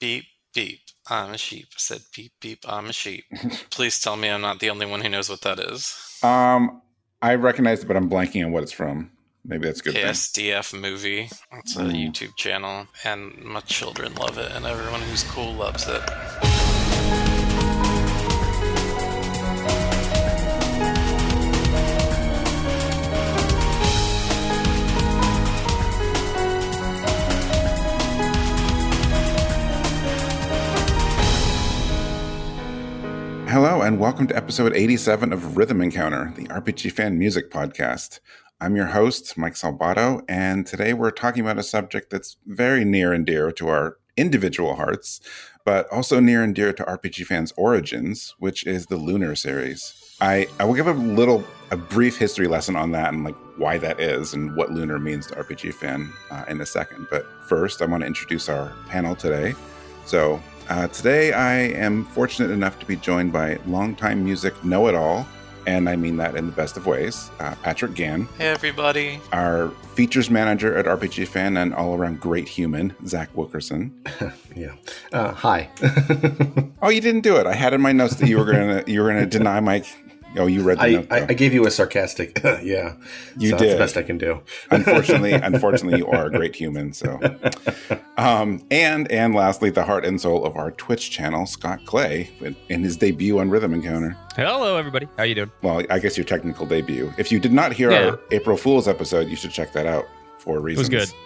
Beep, beep. I'm a sheep. I said beep, beep. I'm a sheep. Please tell me I'm not the only one who knows what that is. Um, I recognize it, but I'm blanking on what it's from. Maybe that's good. thing. ASDF movie. It's a Mm. YouTube channel, and my children love it, and everyone who's cool loves it. And welcome to episode 87 of Rhythm Encounter, the RPG fan music podcast. I'm your host, Mike Salvato, and today we're talking about a subject that's very near and dear to our individual hearts, but also near and dear to RPG fans' origins, which is the Lunar series. I, I will give a little, a brief history lesson on that and like why that is and what Lunar means to RPG fan uh, in a second. But first, I want to introduce our panel today. So, uh, today I am fortunate enough to be joined by longtime music know it all, and I mean that in the best of ways, uh, Patrick Gann, Hey, everybody. our features manager at RPG Fan and all around great human, Zach Wilkerson. Yeah. Uh, hi. Oh, you didn't do it. I had in my notes that you were gonna you were gonna deny my. Oh, you read the I, note. I. I gave you a sarcastic. yeah. You so That's did. the best I can do. unfortunately, unfortunately, you are a great human. So, um, and and lastly, the heart and soul of our Twitch channel, Scott Clay, in, in his debut on Rhythm Encounter. Hello, everybody. How you doing? Well, I guess your technical debut. If you did not hear Yeah. our April Fool's episode, you should check that out for reasons. It was good.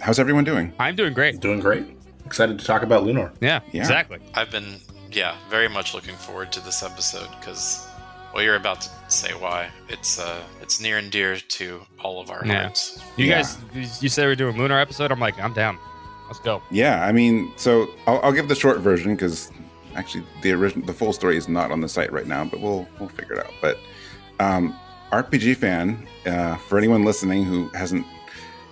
How's everyone doing? I'm doing great. Doing great. Excited to talk about Lunar. Yeah, Yeah. exactly. I've been, yeah, very much looking forward to this episode because, well, you're about to say why. It's uh, it's near and dear to all of our Yeah. hearts. You Yeah. guys, you said we are doing a Lunar episode. I'm like, I'm down. Let's go. Yeah, I mean, so I'll, I'll give the short version because actually the original, the full story is not on the site right now, but we'll we'll figure it out. But um, RPG fan, uh, for anyone listening who hasn't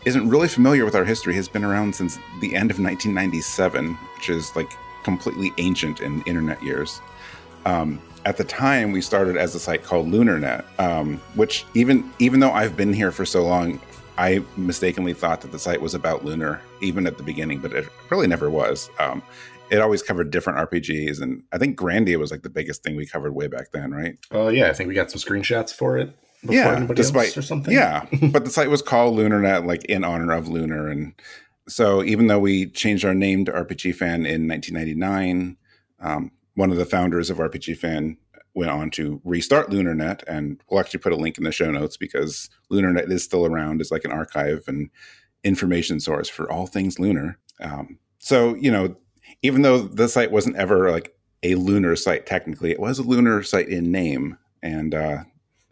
isn't really familiar with our history, has been around since the end of 1997, which is like completely ancient in internet years. Um, at the time, we started as a site called LunarNet, um, which even even though I've been here for so long, I mistakenly thought that the site was about Lunar, even at the beginning, but it really never was. Um, it always covered different RPGs, and I think Grandia was like the biggest thing we covered way back then, right? Oh, yeah. I think we got some screenshots for it before yeah, anybody despite else or something. yeah, but the site was called LunarNet, like in honor of Lunar, and so even though we changed our name to RPG Fan in 1999, um, one of the founders of RPG Fan went on to restart LunarNet, and we'll actually put a link in the show notes because LunarNet is still around as like an archive and information source for all things lunar. Um, so you know, even though the site wasn't ever like a lunar site technically, it was a lunar site in name, and uh,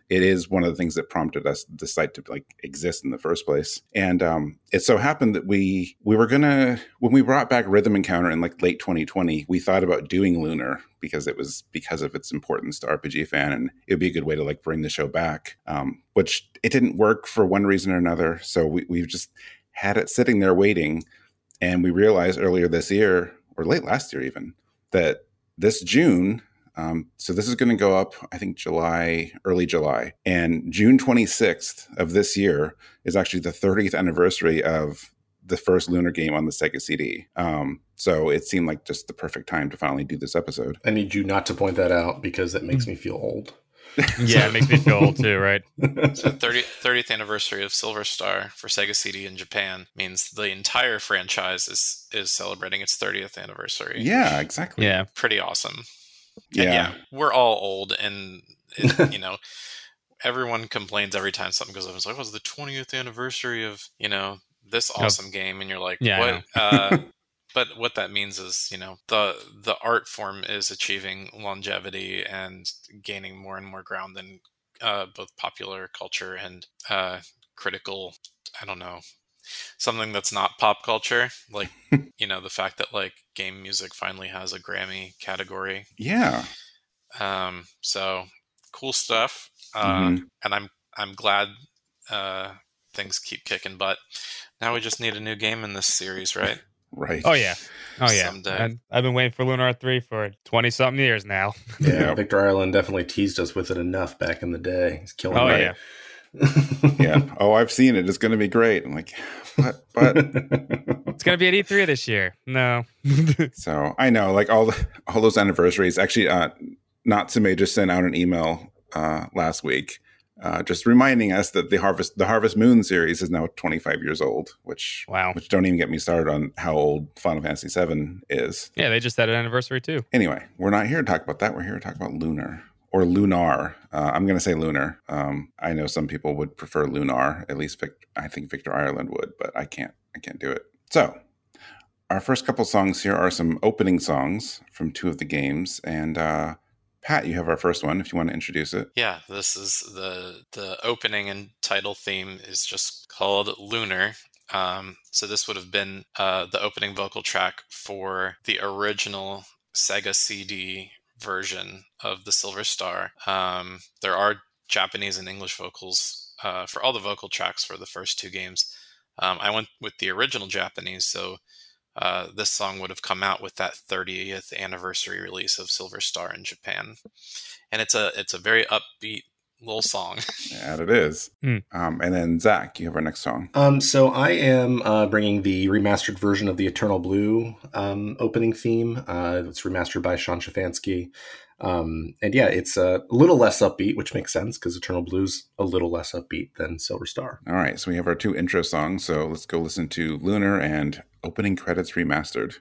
it is one of the things that prompted us the site to like exist in the first place. And um, it so happened that we we were gonna when we brought back rhythm encounter in like late 2020 we thought about doing lunar because it was because of its importance to rpg fan and it would be a good way to like bring the show back um, which it didn't work for one reason or another. So we, we've just had it sitting there waiting and we realized earlier this year or late last year even that this june um, so this is going to go up, I think, July, early July, and June 26th of this year is actually the 30th anniversary of the first Lunar game on the Sega CD. Um, so it seemed like just the perfect time to finally do this episode. I need you not to point that out because it makes me feel old. Yeah, it makes me feel old too, right? So 30, 30th anniversary of Silver Star for Sega CD in Japan means the entire franchise is is celebrating its 30th anniversary. Yeah, exactly. Yeah. Pretty awesome. Yeah, yeah, we're all old, and it, you know, everyone complains every time something goes up. It's like, "Oh, it's the 20th anniversary of you know this Yep. awesome game," and you're like, Yeah, "What?" uh, but what that means is, you know, the the art form is achieving longevity and gaining more and more ground than uh, both popular culture and uh, critical. I don't know. Something that's not pop culture, like you know, the fact that like game music finally has a Grammy category yeah. um, so cool stuff, uh, Mhm. and I'm I'm glad uh, things keep kicking butt. Now we just need a new game in this series, right? Right. Oh yeah. Oh yeah. Someday. And I've been waiting for Lunar three for twenty something years now. Yeah, Yeah. Victor Ireland definitely teased us with it enough back in the day. He's killing Oh my, yeah. Yeah. Oh, I've seen it. It's going to be great. I'm like, but but It's gonna be at E3 this year. No. so I know like all the, all those anniversaries. Actually, uh, Natsume just sent out an email uh, last week, uh, just reminding us that the Harvest the Harvest Moon series is now 25 years old. Which wow. which don't even get me started on how old Final Fantasy VII is. Yeah, they just had an anniversary too. Anyway, we're not here to talk about that. We're here to talk about Lunar or Lunar. Uh, I'm going to say Lunar. Um, I know some people would prefer Lunar. At least Vic- I think Victor Ireland would, but I can't. I can't do it. So, our first couple songs here are some opening songs from two of the games, and uh, Pat, you have our first one. If you want to introduce it. Yeah, this is the the opening and title theme is just called Lunar. Um, so this would have been uh, the opening vocal track for the original Sega CD version of the Silver Star. Um, there are Japanese and English vocals uh, for all the vocal tracks for the first two games. Um, I went with the original Japanese, so uh, this song would have come out with that 30th anniversary release of Silver Star in Japan, and it's a it's a very upbeat little song. Yeah, it is. Hmm. Um, and then Zach, you have our next song. Um, so I am uh, bringing the remastered version of the Eternal Blue um, opening theme. Uh, it's remastered by Sean Schafianski. Um, and yeah, it's a little less upbeat, which makes sense because Eternal Blue's a little less upbeat than Silver Star. All right, so we have our two intro songs. So let's go listen to Lunar and opening credits remastered.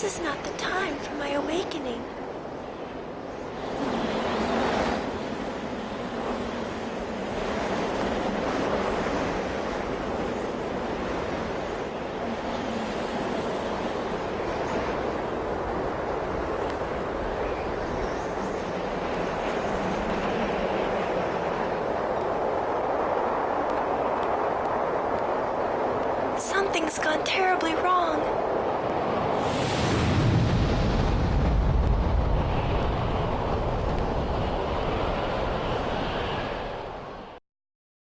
This is not the time for my awakening. Something's gone terribly wrong.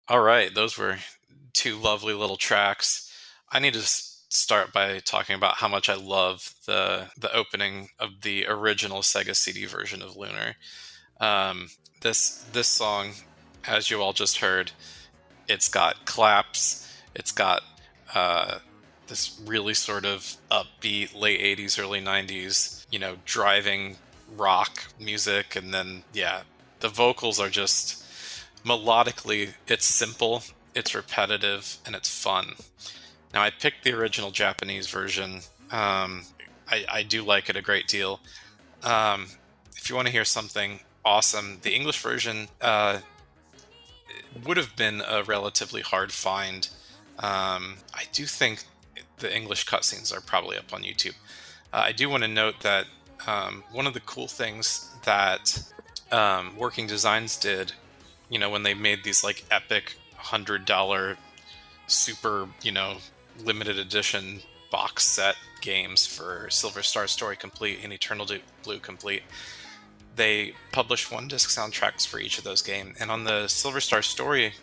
All right, those were two lovely little tracks. I need to start by talking about how much I love the the opening of the original Sega CD version of Lunar. Um, this this song, as you all just heard, it's got claps. It's got uh, this really sort of upbeat late '80s, early '90s, you know, driving rock music, and then yeah, the vocals are just melodically it's simple it's repetitive and it's fun. Now i picked the original japanese version. Um, I, I, do like it a great deal. Um, if you want to hear something awesome the english version uh, would have been a relatively hard find. Um, i do think the english cutscenes are probably up on youtube. Uh, i do want to note that um, one of the cool things that um, working designs did you know when they made these like epic hundred dollar super you know limited edition box set games for silver star story complete and eternal blue complete they published one disc soundtracks for each of those games and on the silver star story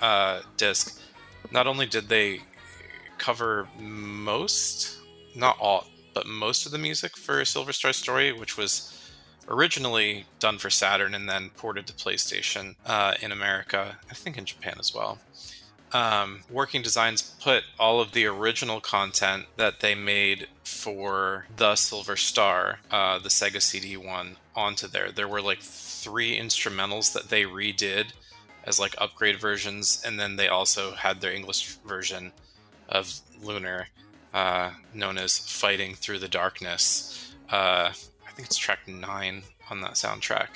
uh, disc not only did they cover most not all but most of the music for silver star story which was originally done for Saturn and then ported to PlayStation uh, in America, I think in Japan as well. Um, Working Designs put all of the original content that they made for the Silver Star, uh, the Sega CD one, onto there. There were like three instrumentals that they redid as like upgrade versions, and then they also had their English version of Lunar, uh, known as Fighting Through the Darkness. Uh, I think it's track nine on that soundtrack.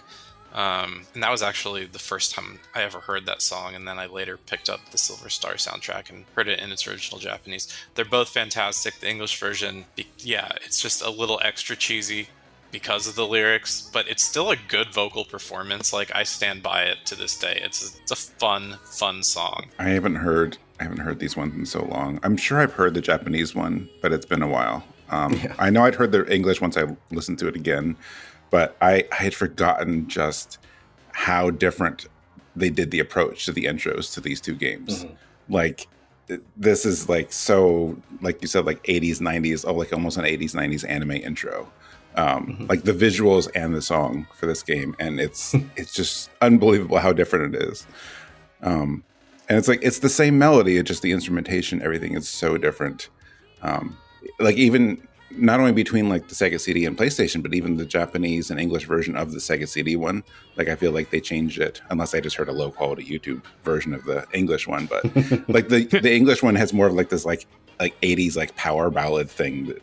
Um, and that was actually the first time I ever heard that song. And then I later picked up the Silver Star soundtrack and heard it in its original Japanese. They're both fantastic. The English version, yeah, it's just a little extra cheesy because of the lyrics, but it's still a good vocal performance. Like I stand by it to this day. It's it's a fun, fun song. I haven't heard I haven't heard these ones in so long. I'm sure I've heard the Japanese one, but it's been a while. Um, yeah. I know I'd heard the English once I listened to it again, but I, I had forgotten just how different they did the approach to the intros to these two games. Mm-hmm. Like this is like so like you said like 80s 90s oh like almost an 80s 90s anime intro um mm-hmm. like the visuals and the song for this game and it's it's just unbelievable how different it is um and it's like it's the same melody it's just the instrumentation everything is so different um like even not only between like the Sega CD and PlayStation, but even the Japanese and English version of the Sega CD one. Like I feel like they changed it, unless I just heard a low quality YouTube version of the English one. But like the the English one has more of like this like like eighties like power ballad thing. That,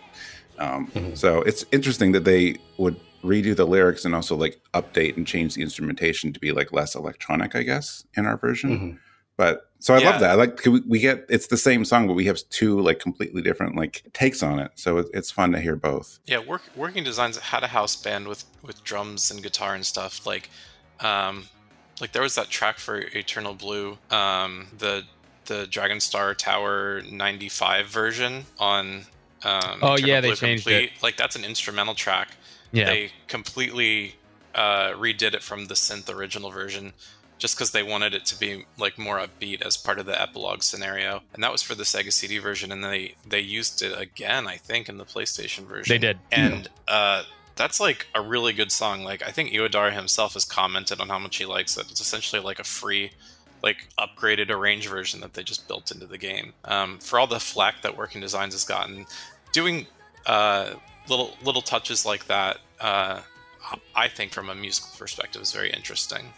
um, mm-hmm. So it's interesting that they would redo the lyrics and also like update and change the instrumentation to be like less electronic, I guess, in our version. Mm-hmm. But so I yeah. love that. I like we, we, get it's the same song, but we have two like completely different like takes on it. So it, it's fun to hear both. Yeah, work, working designs had a house band with with drums and guitar and stuff. Like, um, like there was that track for Eternal Blue, um, the the Dragon Star Tower '95 version on. Um, oh Eternal yeah, Blue they changed Complete. it. Like that's an instrumental track. Yeah, they completely uh, redid it from the synth original version just because they wanted it to be like more upbeat as part of the epilogue scenario. And that was for the Sega CD version, and they they used it again, I think, in the PlayStation version. They did, and uh, that's like a really good song. Like I think Iwadare himself has commented on how much he likes it. It's essentially like a free like upgraded arrange version that they just built into the game. Um, for all the flack that Working Designs has gotten, doing uh, little little touches like that, uh, I think from a musical perspective is very interesting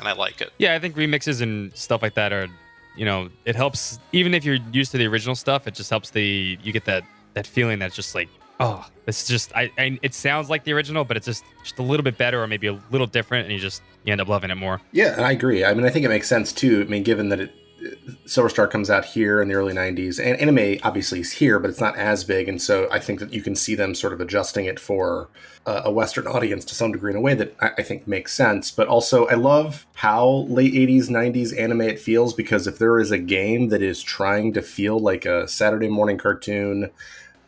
and I like it. Yeah, I think remixes and stuff like that are, you know, it helps. Even if you're used to the original stuff, it just helps the you get that that feeling that's just like oh, it's just I, I it sounds like the original, but it's just just a little bit better or maybe a little different, and you just you end up loving it more. Yeah, I agree. I mean, I think it makes sense too. I mean, given that it Silver Star comes out here in the early 90s, and anime obviously is here, but it's not as big. And so I think that you can see them sort of adjusting it for uh, a Western audience to some degree in a way that I, I, think makes sense. But also, I love how late 80s, 90s anime it feels because if there is a game that is trying to feel like a Saturday morning cartoon,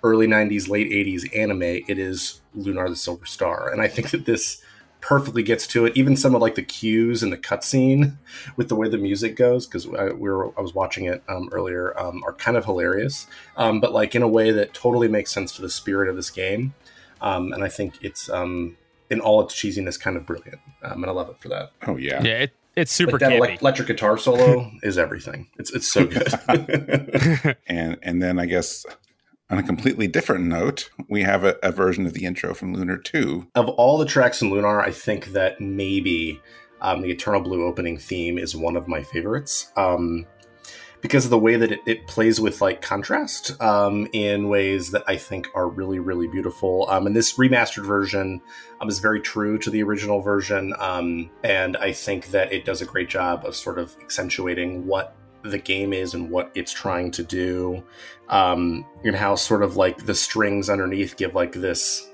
early 90s, late 80s anime, it is Lunar the Silver Star. And I think that this perfectly gets to it. Even some of like the cues and the cutscene with the way the music goes, because I, we were I was watching it um, earlier, um, are kind of hilarious, um, but like in a way that totally makes sense to the spirit of this game. Um, and I think it's um, in all its cheesiness kind of brilliant, um, and I love it for that. Oh yeah, yeah. It, it's super like that ele- electric guitar solo is everything. It's it's so good. and and then I guess on a completely different note, we have a, a, version of the intro from Lunar 2. Of all the tracks in Lunar, I think that maybe um, the Eternal Blue opening theme is one of my favorites. Um, because of the way that it, it plays with like contrast um, in ways that I think are really, really beautiful. Um, and this remastered version um, is very true to the original version. Um, and I think that it does a great job of sort of accentuating what the game is and what it's trying to do um, and how sort of like the strings underneath give like this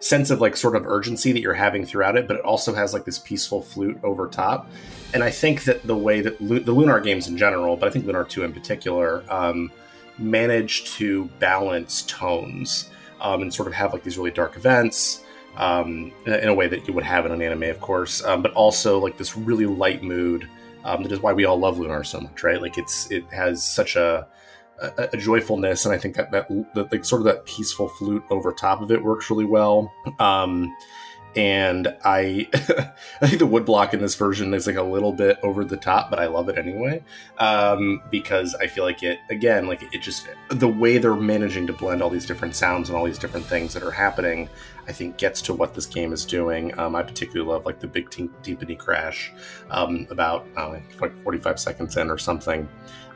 sense of like sort of urgency that you're having throughout it but it also has like this peaceful flute over top. And i think that the way that Lu- the lunar games in general but i think lunar 2 in particular um, manage to balance tones um, and sort of have like these really dark events um, in, a, way that you would have in an anime of course um, but also like this really light mood um, that is why we all love Lunar so much, right? Like it's it has such a a, a joyfulness, and I think that that, that like sort of that peaceful flute over top of it works really well. Um, and I I think the woodblock in this version is like a little bit over the top, but I love it anyway um, because I feel like it again like it just the way they're managing to blend all these different sounds and all these different things that are happening. I think gets to what this game is doing. Um, I particularly love like the big timpani crash um, about uh, like 45 seconds in or something.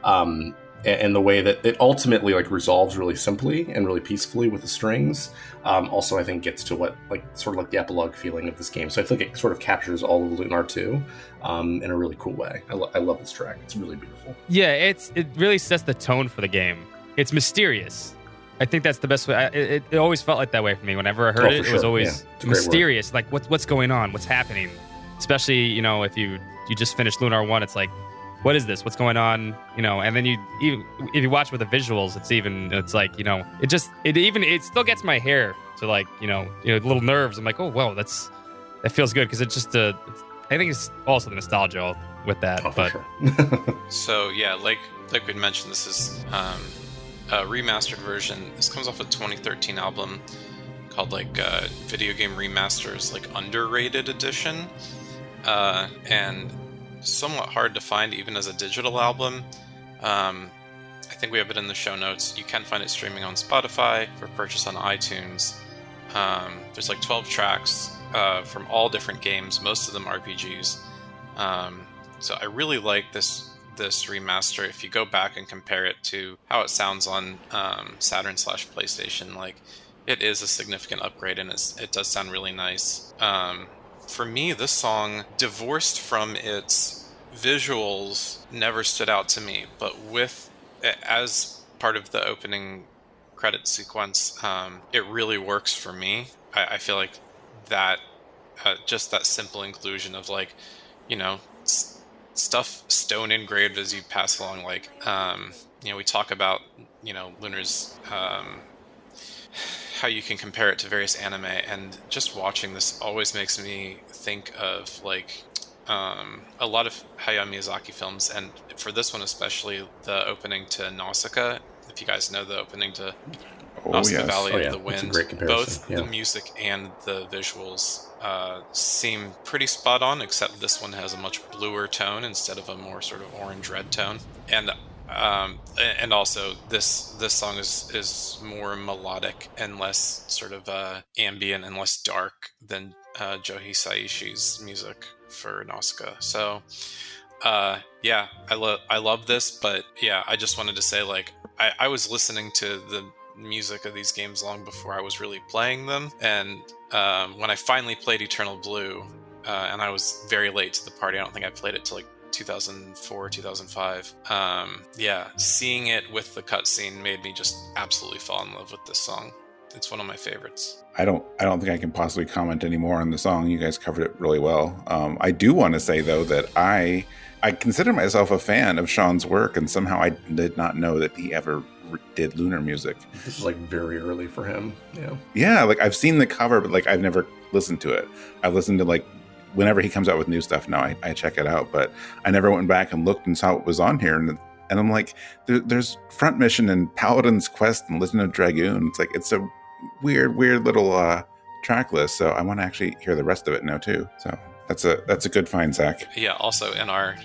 Um, and the way that it ultimately like resolves really simply and really peacefully with the strings um, also i think gets to what like sort of like the epilogue feeling of this game so i feel like it sort of captures all of lunar 2 um, in a really cool way I, lo- I love this track it's really beautiful yeah it's it really sets the tone for the game it's mysterious I think that's the best way. I, it, it, always felt like that way for me. Whenever I heard oh, it, sure. it was always yeah, mysterious. Like what's what's going on? What's happening? Especially you know if you you just finished Lunar One, it's like what is this? What's going on? You know, and then you even if you watch with the visuals, it's even it's like you know it just it even it still gets my hair to like you know you know little nerves. I'm like oh wow that's that feels good because it's just a it's, I think it's also the nostalgia with that. Oh, but sure. so yeah, like like we mentioned, this is um, a remastered version. This comes off a 2013 album called like uh, Video Game Remasters, like underrated edition, uh, and somewhat hard to find even as a digital album. Um, I think we have it in the show notes. You can find it streaming on Spotify for purchase on iTunes. Um, there's like 12 tracks uh, from all different games, most of them RPGs. Um, so I really like this this remaster. If you go back and compare it to how it sounds on um, Saturn slash PlayStation, like it is a significant upgrade and it does sound really nice. Um, for me, this song, divorced from its visuals, never stood out to me. But with as part of the opening credit sequence, um, it really works for me. I, I feel like that, uh, just that simple inclusion of like, you know, s- stuff stone engraved as you pass along. Like, um, you know, we talk about, you know, Lunar's um, how you can compare it to various anime, and just watching this always makes me think of like um, a lot of Hayao Miyazaki films, and for this one especially, the opening to Nausicaa. If you guys know the opening to oh, Nausicaa yes. Valley oh, yeah. of the Wind, both yeah. the music and the visuals uh, seem pretty spot on, except this one has a much bluer tone instead of a more sort of orange red tone. And um, and also this this song is is more melodic and less sort of uh, ambient and less dark than uh, Joe Hisaishi's music for Nausicaa. So uh, yeah, I love I love this, but yeah, I just wanted to say like I, I was listening to the music of these games long before I was really playing them. And um, when I finally played Eternal Blue, uh, and I was very late to the party, I don't think I played it till like 2004 2005 um, yeah seeing it with the cutscene made me just absolutely fall in love with this song. It's one of my favorites. I don't i don't think i can possibly comment anymore on the song. You guys covered it really well. Um, i do want to say though that i i consider myself a fan of sean's work and somehow i did not know that he ever did lunar music. This is like very early for him yeah. Yeah like i've seen the cover but like i've never listened to it. I've listened to like whenever he comes out with new stuff now I, I, check it out but i never went back and looked and saw what was on here and and i'm like there, there's front mission and paladin's quest and legend of dragoon. It's like it's a weird weird little uh track list so i want to actually hear the rest of it now too. So that's a that's a good find zach. Yeah also in our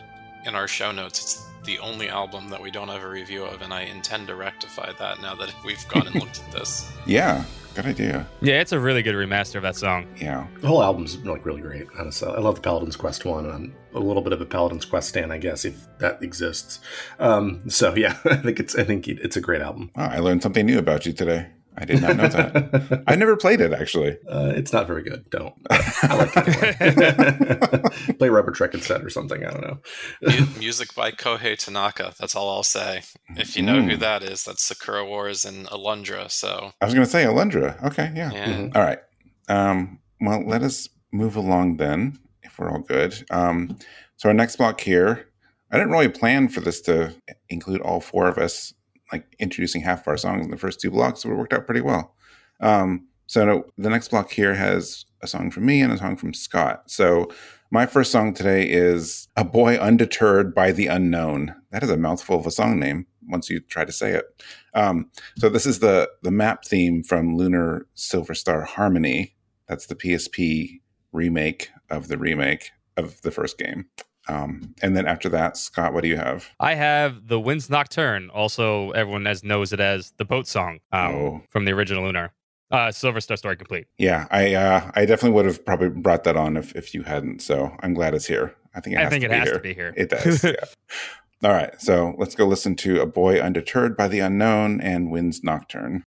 in our show notes it's the only album that we don't have a review of and i intend to rectify that now that we've gone and looked at this. Yeah Good idea. Yeah, it's a really good remaster of that song. Yeah. The whole album's like really great, honestly. I love the Paladin's Quest one. I'm a little bit of a Paladin's Quest stan, I guess, if that exists. Um, so yeah, I think it's I think it's a great album. Wow, I learned something new about you today. I did not know that. I never played it actually. Uh, it's not very good. Don't. I like it. Play Robotrek instead or something. I don't know. Music by Kohei Tanaka. That's all I'll say. If you know mm. who that is, that's Sakura Wars and Alundra. So I was going to say Alundra. Okay, yeah. yeah. Mm-hmm. All right. Um, well, let us move along then, if we're all good. Um, so our next block here. I didn't really plan for this to include all four of us like introducing half of our songs in the first two blocks, so it worked out pretty well. Um, so the next block here has a song from me and a song from Scott. So my first song today is "A Boy Undeterred by the Unknown." That is a mouthful of a song name once you try to say it. Um, so this is the the map theme from Lunar Silver Star Harmony. That's the PSP remake of the remake of the first game. Um, and then after that, Scott, what do you have? I have the Winds Nocturne. Also, everyone as knows it as the boat song um, oh. from the original Lunar. Uh, Silver Star Story complete. Yeah, I uh, I definitely would have probably brought that on if, if you hadn't. So I'm glad it's here. I think it has, I think to, it be has here. to be here. It does. yeah. All right, so let's go listen to A Boy Undeterred by the Unknown and Winds Nocturne.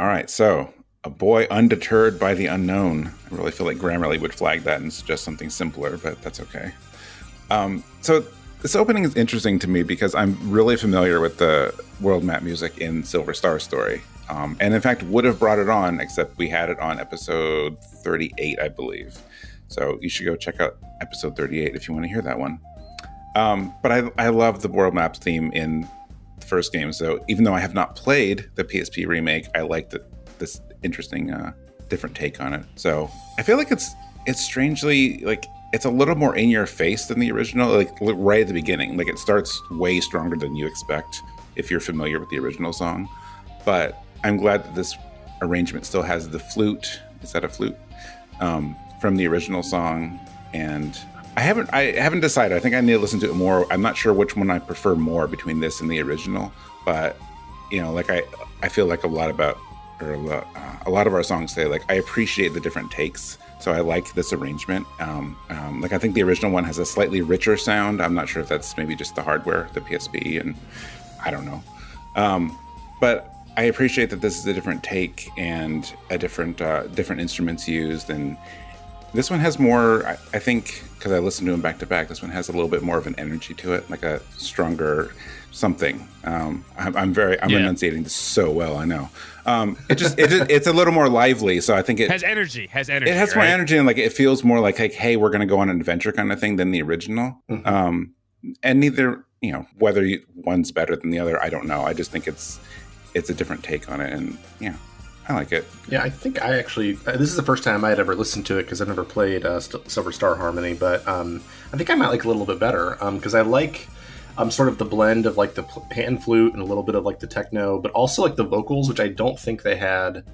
All right, so a boy undeterred by the unknown. I really feel like Grammarly would flag that and suggest something simpler, but that's okay. Um, so this opening is interesting to me because I'm really familiar with the world map music in Silver Star Story. Um, and in fact, would have brought it on, except we had it on episode 38, I believe. So you should go check out episode 38 if you want to hear that one. Um, but I, I love the world maps theme in the first game. So even though I have not played the PSP remake, I like the, this interesting, uh, different take on it. So I feel like it's it's strangely like it's a little more in your face than the original. Like right at the beginning, like it starts way stronger than you expect if you're familiar with the original song. But I'm glad that this arrangement still has the flute. Is that a flute? Um, from the original song, and I haven't I haven't decided. I think I need to listen to it more. I'm not sure which one I prefer more between this and the original, but you know, like I I feel like a lot about or a lot, uh, a lot of our songs say like I appreciate the different takes. So I like this arrangement. Um, um, like I think the original one has a slightly richer sound. I'm not sure if that's maybe just the hardware, the PSP, and I don't know. Um, but I appreciate that this is a different take and a different uh, different instruments used, and this one has more. I, I think because I listened to them back to back, this one has a little bit more of an energy to it, like a stronger something. Um, I'm, I'm, very I'm yeah. enunciating this so well. I know. Um, it just it, it's a little more lively, so I think it has energy. Has energy. It has right? more energy, and like it feels more like like hey, we're gonna go on an adventure kind of thing than the original. Mm-hmm. Um, and neither you know whether you, one's better than the other. I don't know. I just think it's it's a different take on it, and yeah. I like it. Yeah, I think I actually uh, this is the first time I had ever listened to it because I've never played uh, Silver Star Harmony, but um, I think I might like it a little bit better because um, I like um, sort of the blend of like the pan flute and a little bit of like the techno, but also like the vocals, which I don't think they had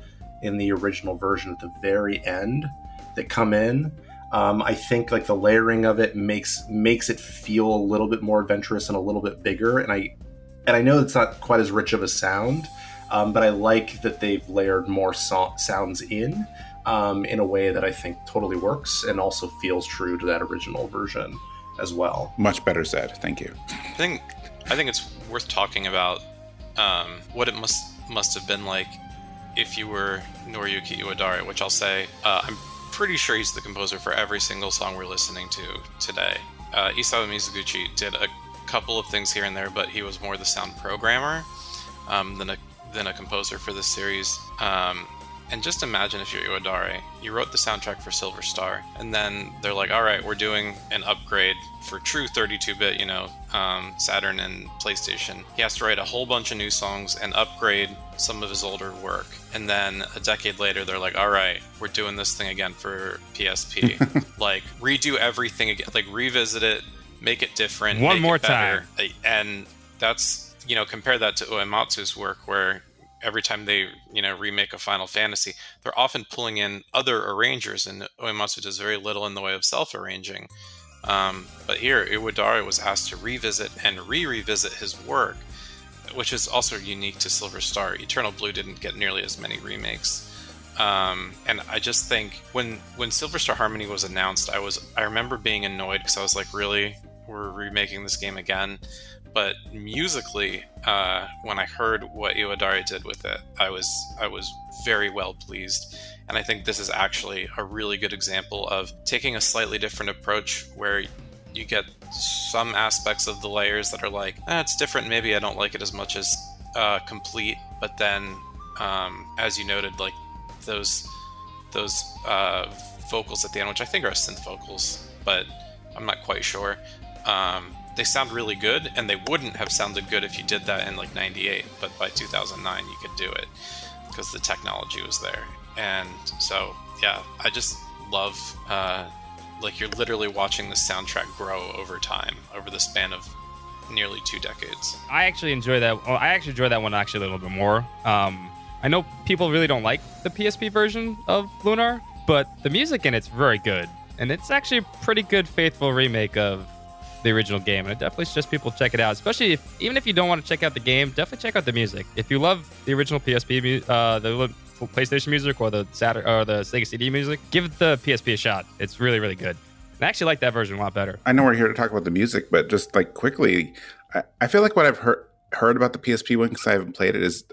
in the original version at the very end that come in. Um, I think like the layering of it makes makes it feel a little bit more adventurous and a little bit bigger, and I and I know it's not quite as rich of a sound um, but I like that they've layered more so- sounds in um, in a way that I think totally works and also feels true to that original version as well. Much better said. Thank you. I think I think it's worth talking about um, what it must must have been like if you were Noriyuki Iwadare, which I'll say uh, I'm pretty sure he's the composer for every single song we're listening to today. Uh, Isao Mizuguchi did a couple of things here and there, but he was more the sound programmer um, than a than a composer for this series. Um, and just imagine if you're Iwadare, you wrote the soundtrack for Silver Star, and then they're like, all right, we're doing an upgrade for true 32 bit, you know, um, Saturn and PlayStation. He has to write a whole bunch of new songs and upgrade some of his older work. And then a decade later, they're like, all right, we're doing this thing again for PSP. like, redo everything again, like, revisit it, make it different. One more time. And that's you know, compare that to Uematsu's work, where every time they, you know, remake a Final Fantasy, they're often pulling in other arrangers, and Uematsu does very little in the way of self-arranging. Um, but here, Iwadare was asked to revisit and re-revisit his work, which is also unique to Silver Star. Eternal Blue didn't get nearly as many remakes. Um, and I just think when when Silver Star Harmony was announced, I was I remember being annoyed because I was like, really, we're remaking this game again but musically, uh, when I heard what Iwadare did with it, I was I was very well pleased, and I think this is actually a really good example of taking a slightly different approach where you get some aspects of the layers that are like, eh, it's different. Maybe I don't like it as much as uh, complete, but then, um, as you noted, like those those uh, vocals at the end, which I think are synth vocals, but I'm not quite sure. Um, they sound really good, and they wouldn't have sounded good if you did that in like '98. But by 2009, you could do it because the technology was there. And so, yeah, I just love uh, like you're literally watching the soundtrack grow over time, over the span of nearly two decades. I actually enjoy that. I actually enjoy that one actually a little bit more. Um, I know people really don't like the PSP version of Lunar, but the music in it's very good, and it's actually a pretty good, faithful remake of the original game, and I definitely suggest people check it out. Especially if even if you don't want to check out the game, definitely check out the music. If you love the original PSP, uh, the PlayStation music or the Saturn or the Sega CD music, give the PSP a shot. It's really really good. I actually like that version a lot better. I know we're here to talk about the music, but just like quickly, I, I feel like what I've heard heard about the PSP one because I haven't played it is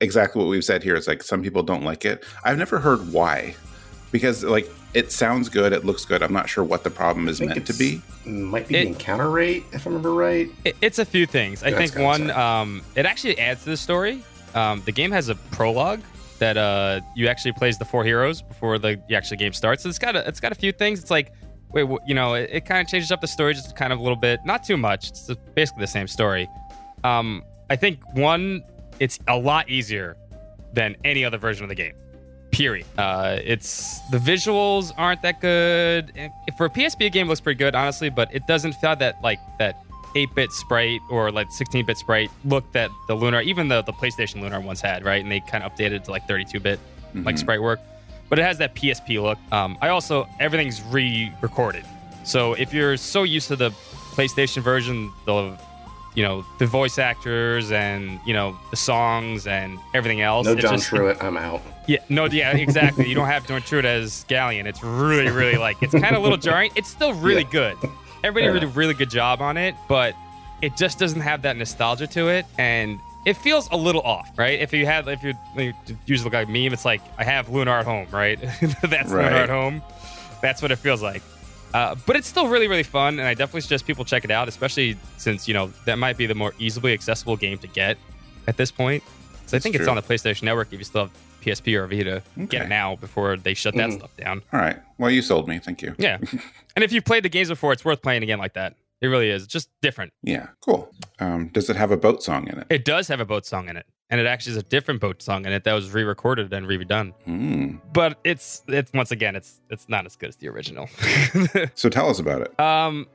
exactly what we've said here. It's like some people don't like it. I've never heard why, because like it sounds good, it looks good. I'm not sure what the problem is meant to be. Might be it, the encounter rate, if I remember right. It, it's a few things. I think one, um, it actually adds to the story. Um, the game has a prologue that uh, you actually plays the four heroes before the, the actual game starts. So it's got a, it's got a few things. It's like wait, you know, it, it kind of changes up the story just kind of a little bit, not too much. It's basically the same story. Um, I think one, it's a lot easier than any other version of the game. Period. Uh, it's the visuals aren't that good. For a PSP game, looks pretty good, honestly, but it doesn't feel that like that 8-bit sprite or like 16-bit sprite look that the Lunar, even the the PlayStation Lunar ones had, right? And they kind of updated to like 32-bit mm-hmm. like sprite work, but it has that PSP look. Um, I also everything's re-recorded, so if you're so used to the PlayStation version, the you know the voice actors and you know the songs and everything else. No John just, Truitt, I'm out. Yeah, no, yeah, exactly. you don't have John Truitt as Ghaleon. It's really, really like it's kind of a little jarring. It's still really yeah. good. Everybody did a really good job on it, but it just doesn't have that nostalgia to it, and it feels a little off, right? If you had, if you, use the like meme, it's like I have Lunar at home, right? That's right. Lunar at home. That's what it feels like. Uh, but it's still really, really fun, and I definitely suggest people check it out, especially since you know that might be the more easily accessible game to get at this point. So I think true. it's on the PlayStation Network if you still have PSP or Vita. Okay. Get it now before they shut that mm. stuff down. All right. Well, you sold me. Thank you. Yeah. and if you've played the games before, it's worth playing again like that. It really is. It's just different. Yeah. Cool. Um, does it have a boat song in it? It does have a boat song in it. And it actually is a different boat song in it that was re-recorded and re redone. Mm. But it's it's once again it's it's not as good as the original. so tell us about it. Um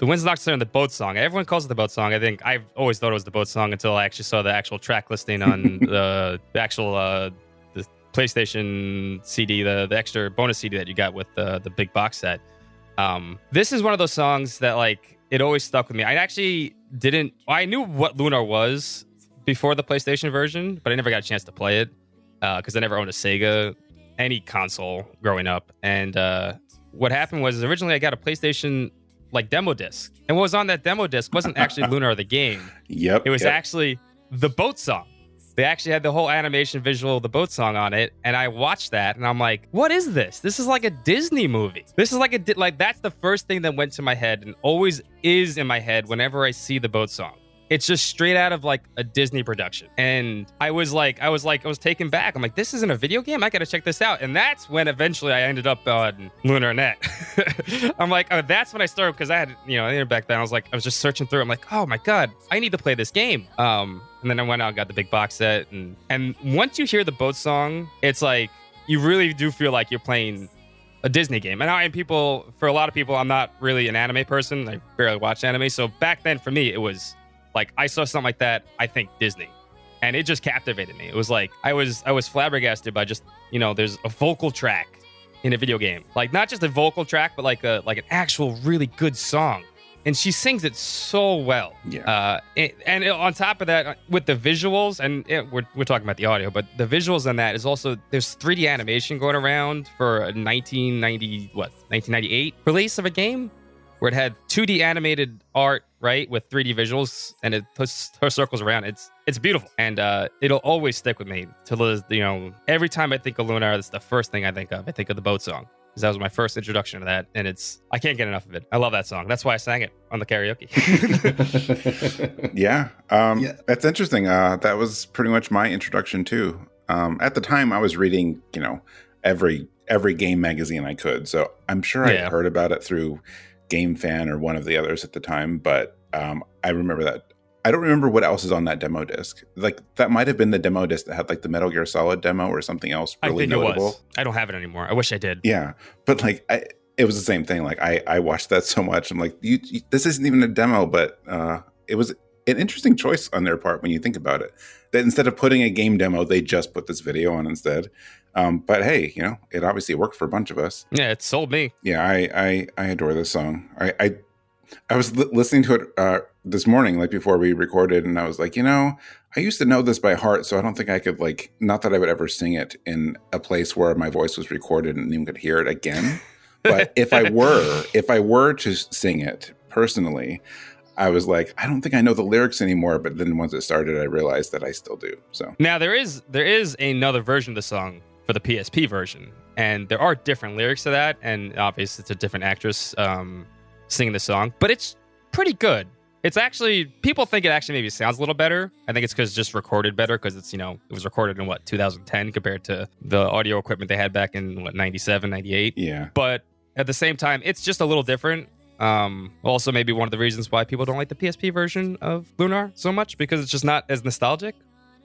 the Wind's Nocturne, the boat song. Everyone calls it the boat song. I think I've always thought it was the boat song until I actually saw the actual track listing on the, the actual uh, the PlayStation CD, the the extra bonus CD that you got with the the big box set. Um, this is one of those songs that like it always stuck with me. I actually didn't. I knew what Lunar was before the PlayStation version, but I never got a chance to play it because uh, I never owned a Sega, any console growing up. And uh, what happened was originally I got a PlayStation like demo disc. And what was on that demo disc wasn't actually Lunar the game. Yep. It was yep. actually the boat song. They actually had the whole animation visual of the boat song on it, and I watched that, and I'm like, "What is this? This is like a Disney movie. This is like a like that's the first thing that went to my head, and always is in my head whenever I see the boat song. It's just straight out of like a Disney production. And I was like, I was like, I was taken back. I'm like, this isn't a video game. I got to check this out. And that's when eventually I ended up on Lunar Net. I'm like, oh, that's when I started because I had, you know, back then I was like, I was just searching through. I'm like, oh my God, I need to play this game. Um, and then I went out and got the big box set. And, and once you hear the boat song, it's like, you really do feel like you're playing a Disney game. And I and people for a lot of people, I'm not really an anime person. I barely watch anime. So back then for me, it was like I saw something like that, I think Disney. And it just captivated me. It was like I was I was flabbergasted by just, you know, there's a vocal track in a video game. Like not just a vocal track, but like a like an actual really good song. And she sings it so well. Yeah. Uh, and, and on top of that, uh, with the visuals, and it, we're, we're talking about the audio, but the visuals on that is also there's 3D animation going around for a 1990 what 1998 release of a game where it had 2D animated art, right, with 3D visuals, and it puts her circles around. It's it's beautiful, and uh, it'll always stick with me. To you know, every time I think of Lunar, that's the first thing I think of. I think of the boat song because that was my first introduction to that, and it's I can't get enough of it. I love that song. That's why I sang it on the karaoke. yeah, um, yeah, that's interesting. Uh, that was pretty much my introduction too. Um, at the time, I was reading, you know, every every game magazine I could, so I'm sure yeah. I heard about it through GameFan or one of the others at the time, but um, I remember that. I don't remember what else is on that demo disc. Like that might have been the demo disc that had like the Metal Gear Solid demo or something else really I think notable. It was. I don't have it anymore. I wish I did. Yeah, but like I, it was the same thing. Like I, I watched that so much. I'm like, you, you, this isn't even a demo, but uh, it was an interesting choice on their part when you think about it. That instead of putting a game demo, they just put this video on instead. Um, but hey, you know, it obviously worked for a bunch of us. Yeah, it sold me. Yeah, I I, I adore this song. I I, I was li- listening to it uh, this morning, like before we recorded, and I was like, you know, I used to know this by heart, so I don't think I could like. Not that I would ever sing it in a place where my voice was recorded and anyone could hear it again. but if I were, if I were to sing it personally, I was like, I don't think I know the lyrics anymore. But then once it started, I realized that I still do. So now there is there is another version of the song for the PSP version, and there are different lyrics to that, and obviously it's a different actress um, singing the song, but it's pretty good. It's actually people think it actually maybe sounds a little better. I think it's because it's just recorded better because it's you know it was recorded in what 2010 compared to the audio equipment they had back in what 97, 98. Yeah. But at the same time, it's just a little different. Um, also, maybe one of the reasons why people don't like the PSP version of Lunar so much because it's just not as nostalgic,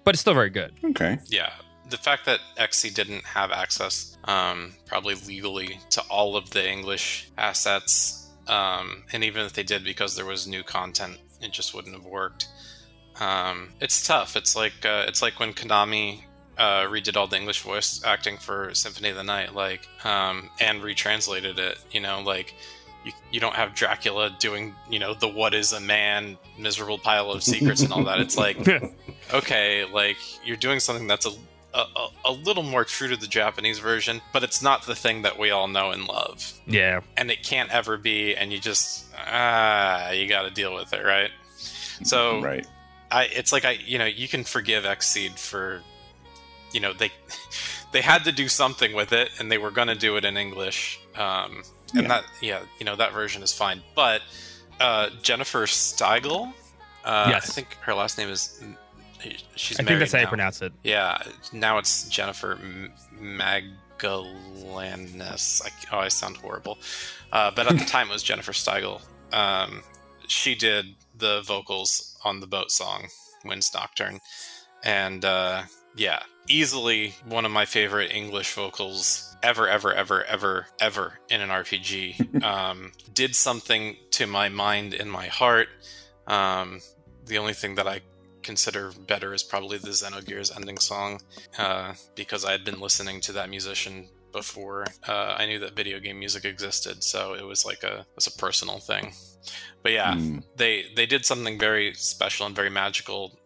but it's still very good. Okay. Yeah. The fact that XSEED didn't have access, um, probably legally, to all of the English assets um, and even if they did, because there was new content, it just wouldn't have worked. Um, it's tough. It's like uh, it's like when Konami uh, redid all the English voice acting for Symphony of the Night, like um, and retranslated it. You know, like you, you don't have Dracula doing you know the what is a man miserable pile of secrets and all that. It's like okay, like you're doing something that's a a, a, little more true to the Japanese version, but it's not the thing that we all know and love. Yeah. And it can't ever be, and you just, ah, you got to deal with it, right? So, right. I, it's like I, you know, you can forgive XSEED for, you know, they, they had to do something with it, and they were going to do it in English. Um, and yeah. that, yeah, you know, that version is fine. But uh, Jennifer Steigl, uh, yes. I think her last name is she's. I think that's how you pronounce it. Yeah, now it's Jennifer Magallanes. I, oh, I sound horrible, uh, but at the time it was Jennifer Steigl. Um, she did the vocals on the boat song "Wind's Nocturne," and uh, yeah, easily one of my favorite English vocals ever, ever, ever, ever, ever in an RPG. um, did something to my mind and my heart. Um, the only thing that I consider better is probably the Xenogears ending song, uh, because I had been listening to that musician before uh, I knew that video game music existed. So it was like a it was a personal thing. But yeah, mm. they they did something very special and very magical,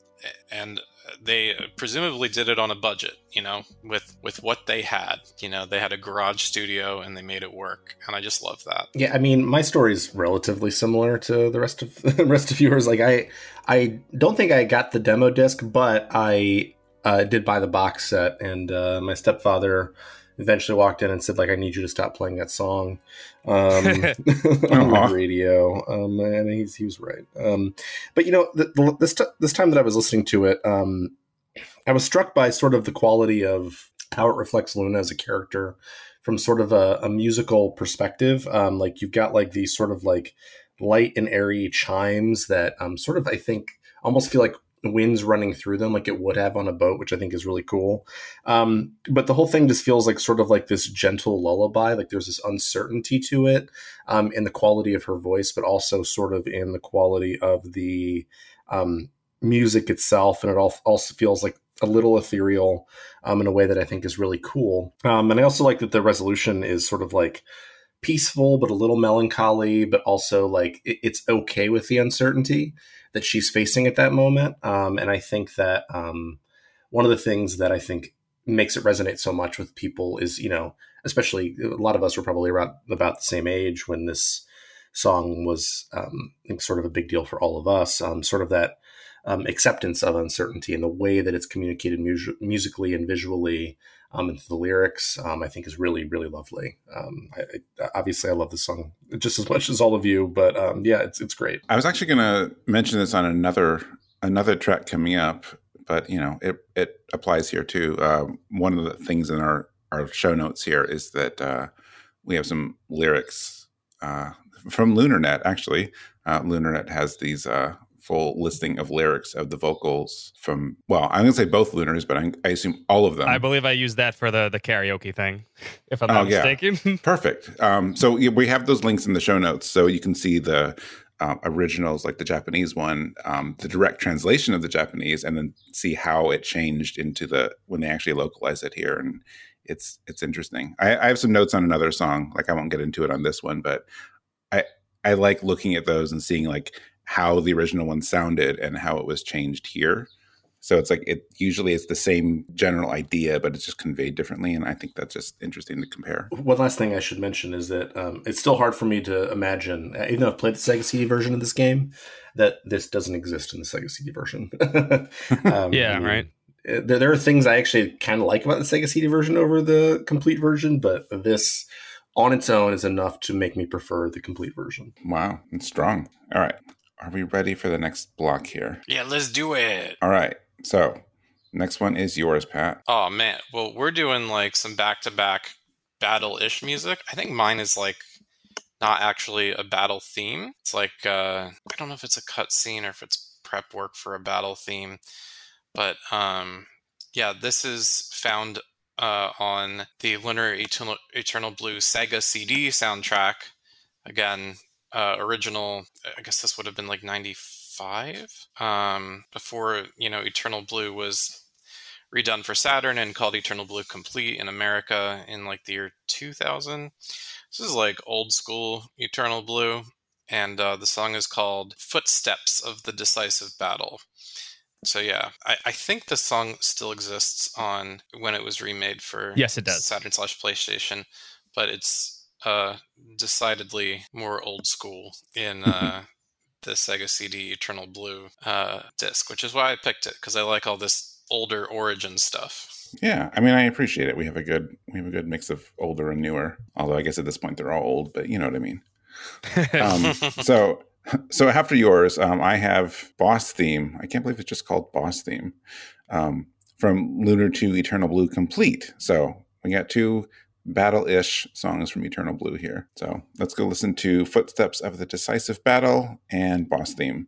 and they presumably did it on a budget you know with with what they had. You know they had a garage studio and they made it work and i just love that. Yeah i mean my story is relatively similar to the rest of the rest of yours. Like i i don't think i got the demo disc but i uh, did buy the box set and uh, my stepfather eventually walked in and said like i need you to stop playing that song um, on the radio. Um, and he's he was right. Um, but you know the, the, this, t- this time that i was listening to it um, i was struck by sort of the quality of how it reflects luna as a character from sort of a, a musical perspective. Um, like you've got like these sort of like light and airy chimes that um, sort of i think almost feel like winds running through them like it would have on a boat, which I think is really cool. Um, but the whole thing just feels like sort of like this gentle lullaby. Like there's this uncertainty to it um, in the quality of her voice, but also sort of in the quality of the um, music itself. And it all also feels like a little ethereal um, in a way that I think is really cool. Um, and I also like that the resolution is sort of like peaceful, but a little melancholy, but also like it, it's okay with the uncertainty that she's facing at that moment. Um, and I think that um, one of the things that I think makes it resonate so much with people is, you know, especially a lot of us were probably around about the same age when this song was um, sort of a big deal for all of us. Um, sort of that um, acceptance of uncertainty and the way that it's communicated mu- musically and visually um, and the lyrics, um, I think is really, really lovely. Um, I, I, obviously, I love this song just as much as all of you, but um, yeah, it's it's great. I was actually going to mention this on another another track coming up, but you know, it it applies here too. Uh, one of the things in our our show notes here is that uh, we have some lyrics uh, from LunarNet. Actually, uh, LunarNet has these uh, full listing of lyrics of the vocals from well i'm going to say both lunars but I, I, assume all of them. I believe i used that for the the karaoke thing if i'm not oh, mistaken. Yeah. perfect. Um, so we have those links in the show notes so you can see the uh, originals like the japanese one um, the direct translation of the japanese and then see how it changed into the when they actually localized it here and it's it's interesting. I, I have some notes on another song like i won't get into it on this one but i I like looking at those and seeing like how the original one sounded and how it was changed here. So it's like it usually it's the same general idea, but it's just conveyed differently. And I think that's just interesting to compare. One last thing I should mention is that um, it's still hard for me to imagine, uh, even though I've played the Sega CD version of this game, that this doesn't exist in the Sega CD version. um, yeah, I mean, right. Uh, there, there are things I actually kind of like about the Sega CD version over the complete version, but this on its own is enough to make me prefer the complete version. Wow, it's strong. All right. Are we ready for the next block here? Yeah, let's do it. All right. So, next one is yours, Pat. Oh man. Well, we're doing like some back-to-back battle-ish music. I think mine is like not actually a battle theme. It's like uh I don't know if it's a cutscene or if it's prep work for a battle theme. But um yeah, this is found uh, on the Lunar Eternal, Eternal Blue Sega CD soundtrack. Again, uh, original, I guess this would have been like 95 um, before, you know, Eternal Blue was redone for Saturn and called Eternal Blue Complete in America in like the year 2000. This is like old school Eternal Blue. And uh, the song is called Footsteps of the Decisive Battle. So yeah, I, I think the song still exists on when it was remade for yes, it does Saturn slash PlayStation, but it's uh, decidedly more old school in uh, the Sega CD Eternal Blue uh, disc, which is why I picked it because I like all this older origin stuff. Yeah, I mean, I appreciate it. We have a good we have a good mix of older and newer. Although I guess at this point they're all old, but you know what I mean. um, so so after yours, um, I have Boss Theme. I can't believe it's just called Boss Theme um, from Lunar 2 Eternal Blue Complete. So we got two battle-ish songs from Eternal Blue here. So let's go listen to Footsteps of the Decisive Battle and Boss Theme.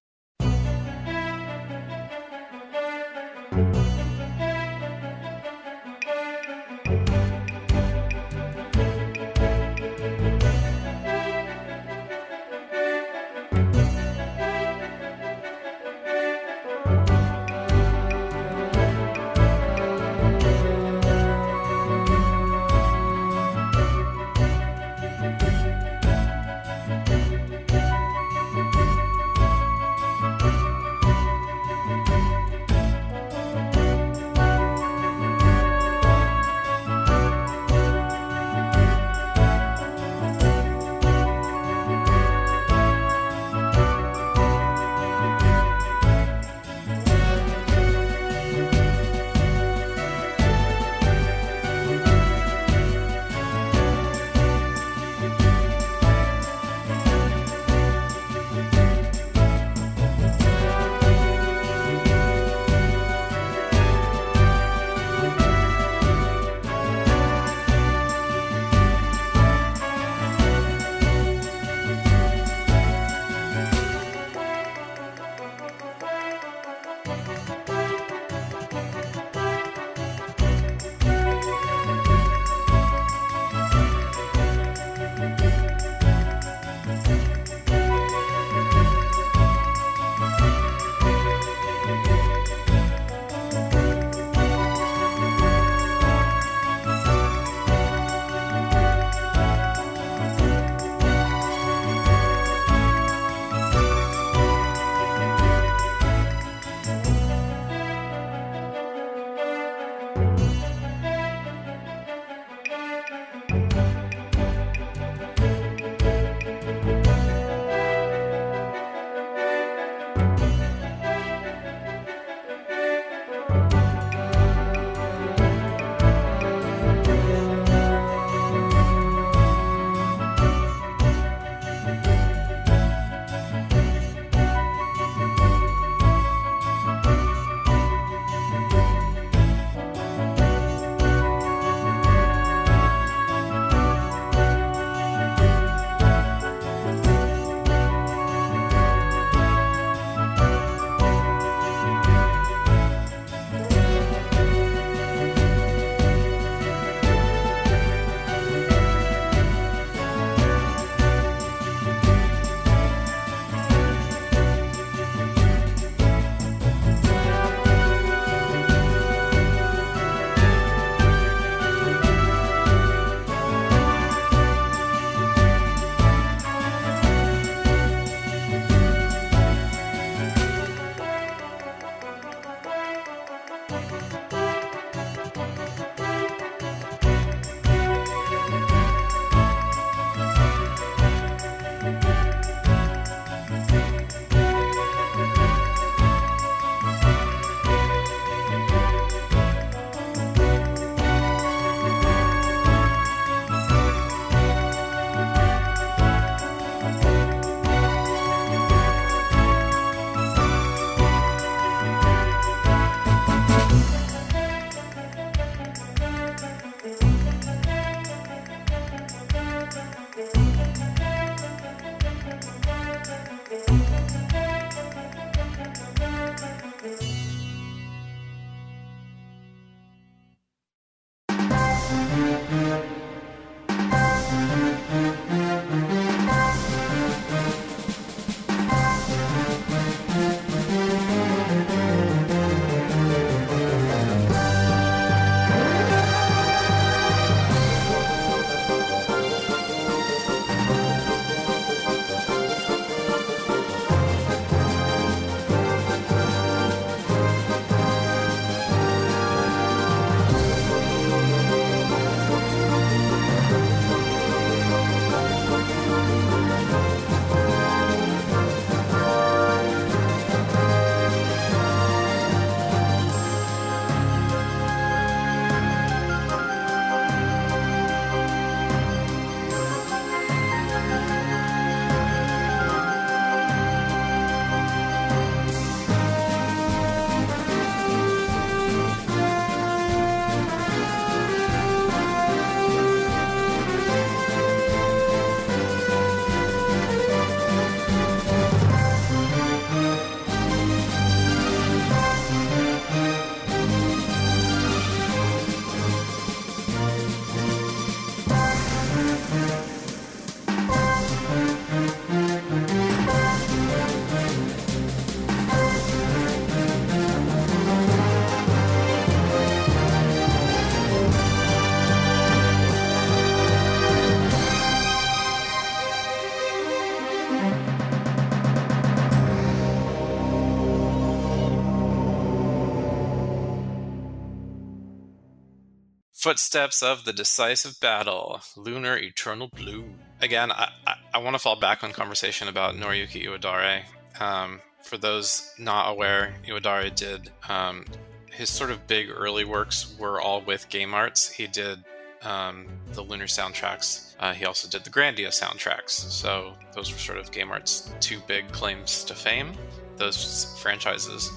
Footsteps of the Decisive Battle, Lunar Eternal Blue. Again, I, I, I want to fall back on conversation about Noriyuki Iwadare. Um, for those not aware, Iwadare did um, his sort of big early works were all with Game Arts. He did um, the Lunar soundtracks. Uh, he also did the Grandia soundtracks. So those were sort of Game Arts' two big claims to fame. Those franchises.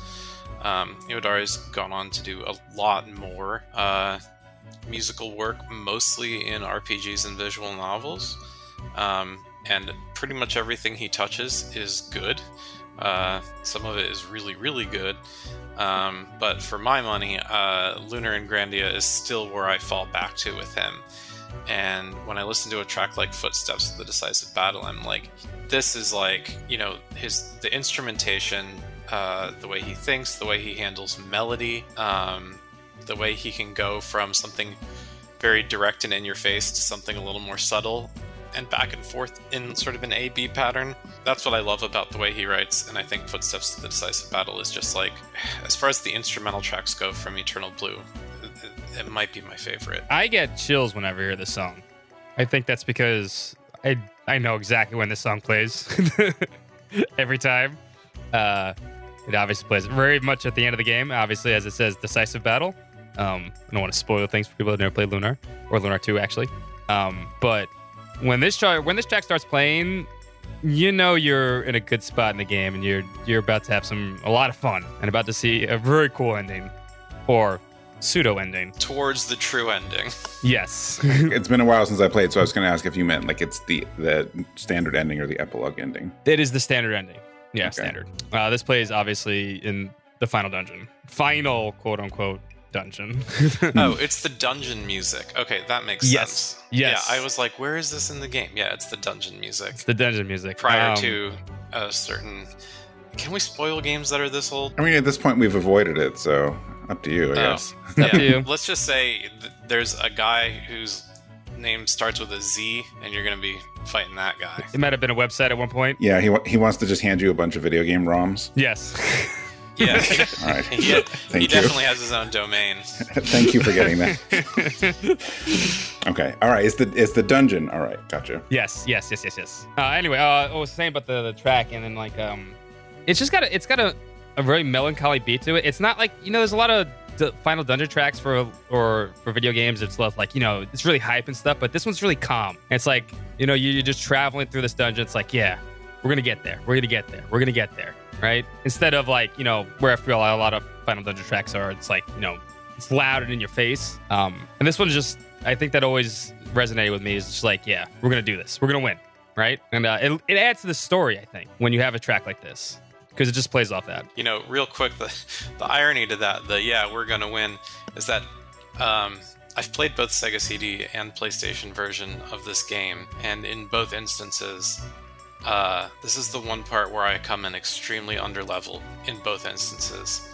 Um, Iwadare's gone on to do a lot more uh, musical work, mostly in RPGs and visual novels. Um, and pretty much everything he touches is good. Uh, some of it is really, really good. Um, but for my money, uh, Lunar and Grandia is still where I fall back to with him. And when I listen to a track like Footsteps of the Decisive Battle, I'm like, this is like, you know, his the instrumentation, uh, the way he thinks, the way he handles melody, um, the way he can go from something very direct and in your face to something a little more subtle and back and forth in sort of an A B pattern. That's what I love about the way he writes, and I think Footsteps to the Decisive Battle is just like, as far as the instrumental tracks go from Eternal Blue, it, it might be my favorite. I get chills whenever I hear this song. I think that's because I I know exactly when this song plays every time. Uh, it obviously plays very much at the end of the game, obviously, as it says Decisive Battle. Um, I don't want to spoil things for people that never played Lunar or Lunar 2, actually. Um, but when this track when this track starts playing, you know you're in a good spot in the game, and you're you're about to have some a lot of fun, and about to see a very cool ending, or pseudo ending towards the true ending. Yes, it's been a while since I played, so I was going to ask if you meant like it's the the standard ending or the epilogue ending. It is the standard ending. Yeah, okay. standard. Uh, this plays obviously in the final dungeon, final quote unquote dungeon. oh, it's the dungeon music. Okay, that makes yes. sense. Yes. Yeah, I was like, where is this in the game? Yeah, it's the dungeon music. It's the dungeon music. Prior um, to a certain. Can we spoil games that are this old? I mean, at this point, we've avoided it, so up to you, I oh, guess. yeah. to you. Let's just say th- there's a guy whose name starts with a Z, and you're going to be fighting that guy. It might have been a website at one point. Yeah, he, he wants to just hand you a bunch of video game ROMs. Yes. Yeah. All right. He, he you. definitely has his own domain. Thank you for getting that. okay. All right. It's the it's the dungeon. All right. Gotcha. Yes. Yes. Yes. Yes. Yes. Uh, anyway, uh, I was saying about the, the track, and then like um, it's just got a it's got a, a very melancholy beat to it. It's not like you know, there's a lot of d- final dungeon tracks for or for video games. It's love like you know, it's really hype and stuff, but this one's really calm. It's like you know, you're just traveling through this dungeon. It's like yeah, we're gonna get there. We're gonna get there. We're gonna get there right? Instead of like, you know, where I feel a lot of Final Dungeon tracks are, it's like, you know, it's loud and in your face. Um, and this one's just, I think that always resonated with me is just like, yeah, we're going to do this. We're going to win, right? And uh, it, it adds to the story, I think, when you have a track like this because it just plays off that. You know, real quick, the, the irony to that, the yeah, we're going to win, is that um, I've played both Sega CD and PlayStation version of this game, and in both instances, uh, this is the one part where I come in extremely underlevel in both instances.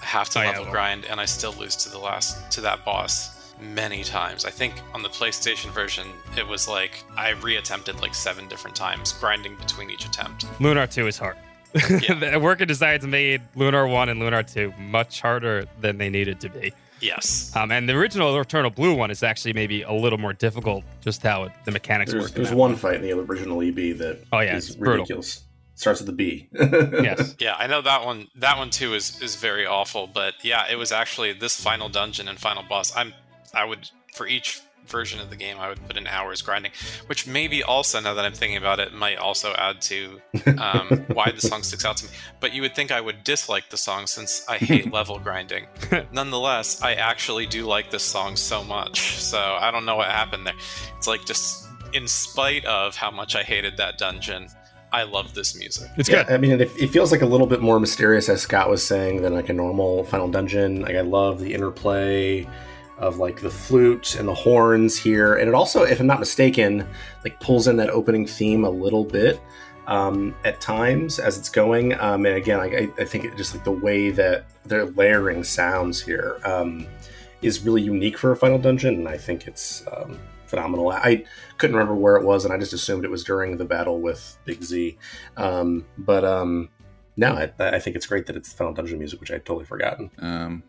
I have to oh, level yeah, well. grind, and I still lose to the last to that boss many times. I think on the PlayStation version, it was like I reattempted like seven different times, grinding between each attempt. Lunar Two is hard. Yeah. the Working Designs made Lunar One and Lunar Two much harder than they needed to be. Yes. Um, and the original Eternal Blue one is actually maybe a little more difficult, just how it, the mechanics there's, work. There's one fight in the original EB that oh yeah, is ridiculous. Brutal. Starts with the B. yes. Yeah, I know that one. That one too is is very awful. But yeah, it was actually this final dungeon and final boss. I'm I would for each version of the game, I would put in hours grinding, which maybe also, now that I'm thinking about it, might also add to um, why the song sticks out to me. But you would think I would dislike the song since I hate level grinding. Nonetheless, I actually do like this song so much. So I don't know what happened there. It's like just in spite of how much I hated that dungeon, I love this music. It's yeah, good. I mean, it, it, feels like a little bit more mysterious, as Scott was saying, than like a normal Final Dungeon. Like I love the interplay of like the flute and the horns here, and it also, if I'm not mistaken, like pulls in that opening theme a little bit um, at times as it's going. Um, and again, I, I think it just like the way that they're layering sounds here um, is really unique for a Final Dungeon, and I think it's um, phenomenal. I couldn't remember where it was, and I just assumed it was during the battle with Big Z. Um, but um, no, I, I, think it's great that it's Final Dungeon music, which I'd totally forgotten. Um,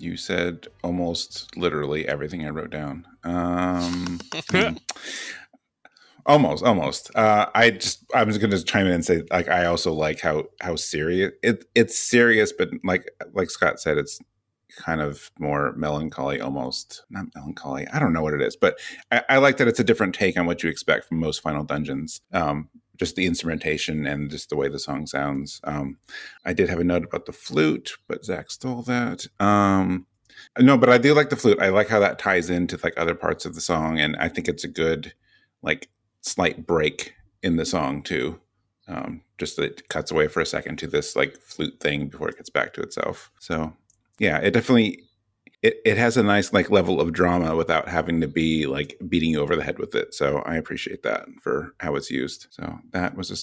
You said almost literally everything I wrote down. Um, hmm. almost, almost. Uh, I just I was going to chime in and say like I also like how how serious it it's serious, but like like Scott said, it's kind of more melancholy almost not melancholy i don't know what it is but I, I, like that it's a different take on what you expect from most final dungeons um, just the instrumentation and just the way the song sounds. Um, i did have a note about the flute but zach stole that. Um, no but i do like the flute. I like how that ties into like other parts of the song and i think it's a good like slight break in the song too. Um, just that it cuts away for a second to this like flute thing before it gets back to itself. So yeah, it definitely it, it has a nice like level of drama without having to be like beating you over the head with it. So I appreciate that for how it's used. So that was a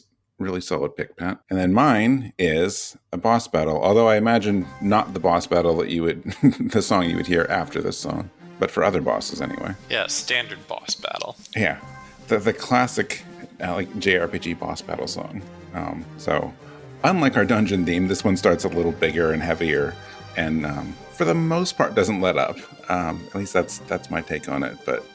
really solid pick, Pat. And then mine is a boss battle, although I imagine not the boss battle that you would the song you would hear after this song, but for other bosses anyway. Yeah, standard boss battle. Yeah, the the classic uh, like JRPG boss battle song. Um, so unlike our dungeon theme, this one starts a little bigger and heavier and um, for the most part doesn't let up. Um, at least that's that's my take on it. But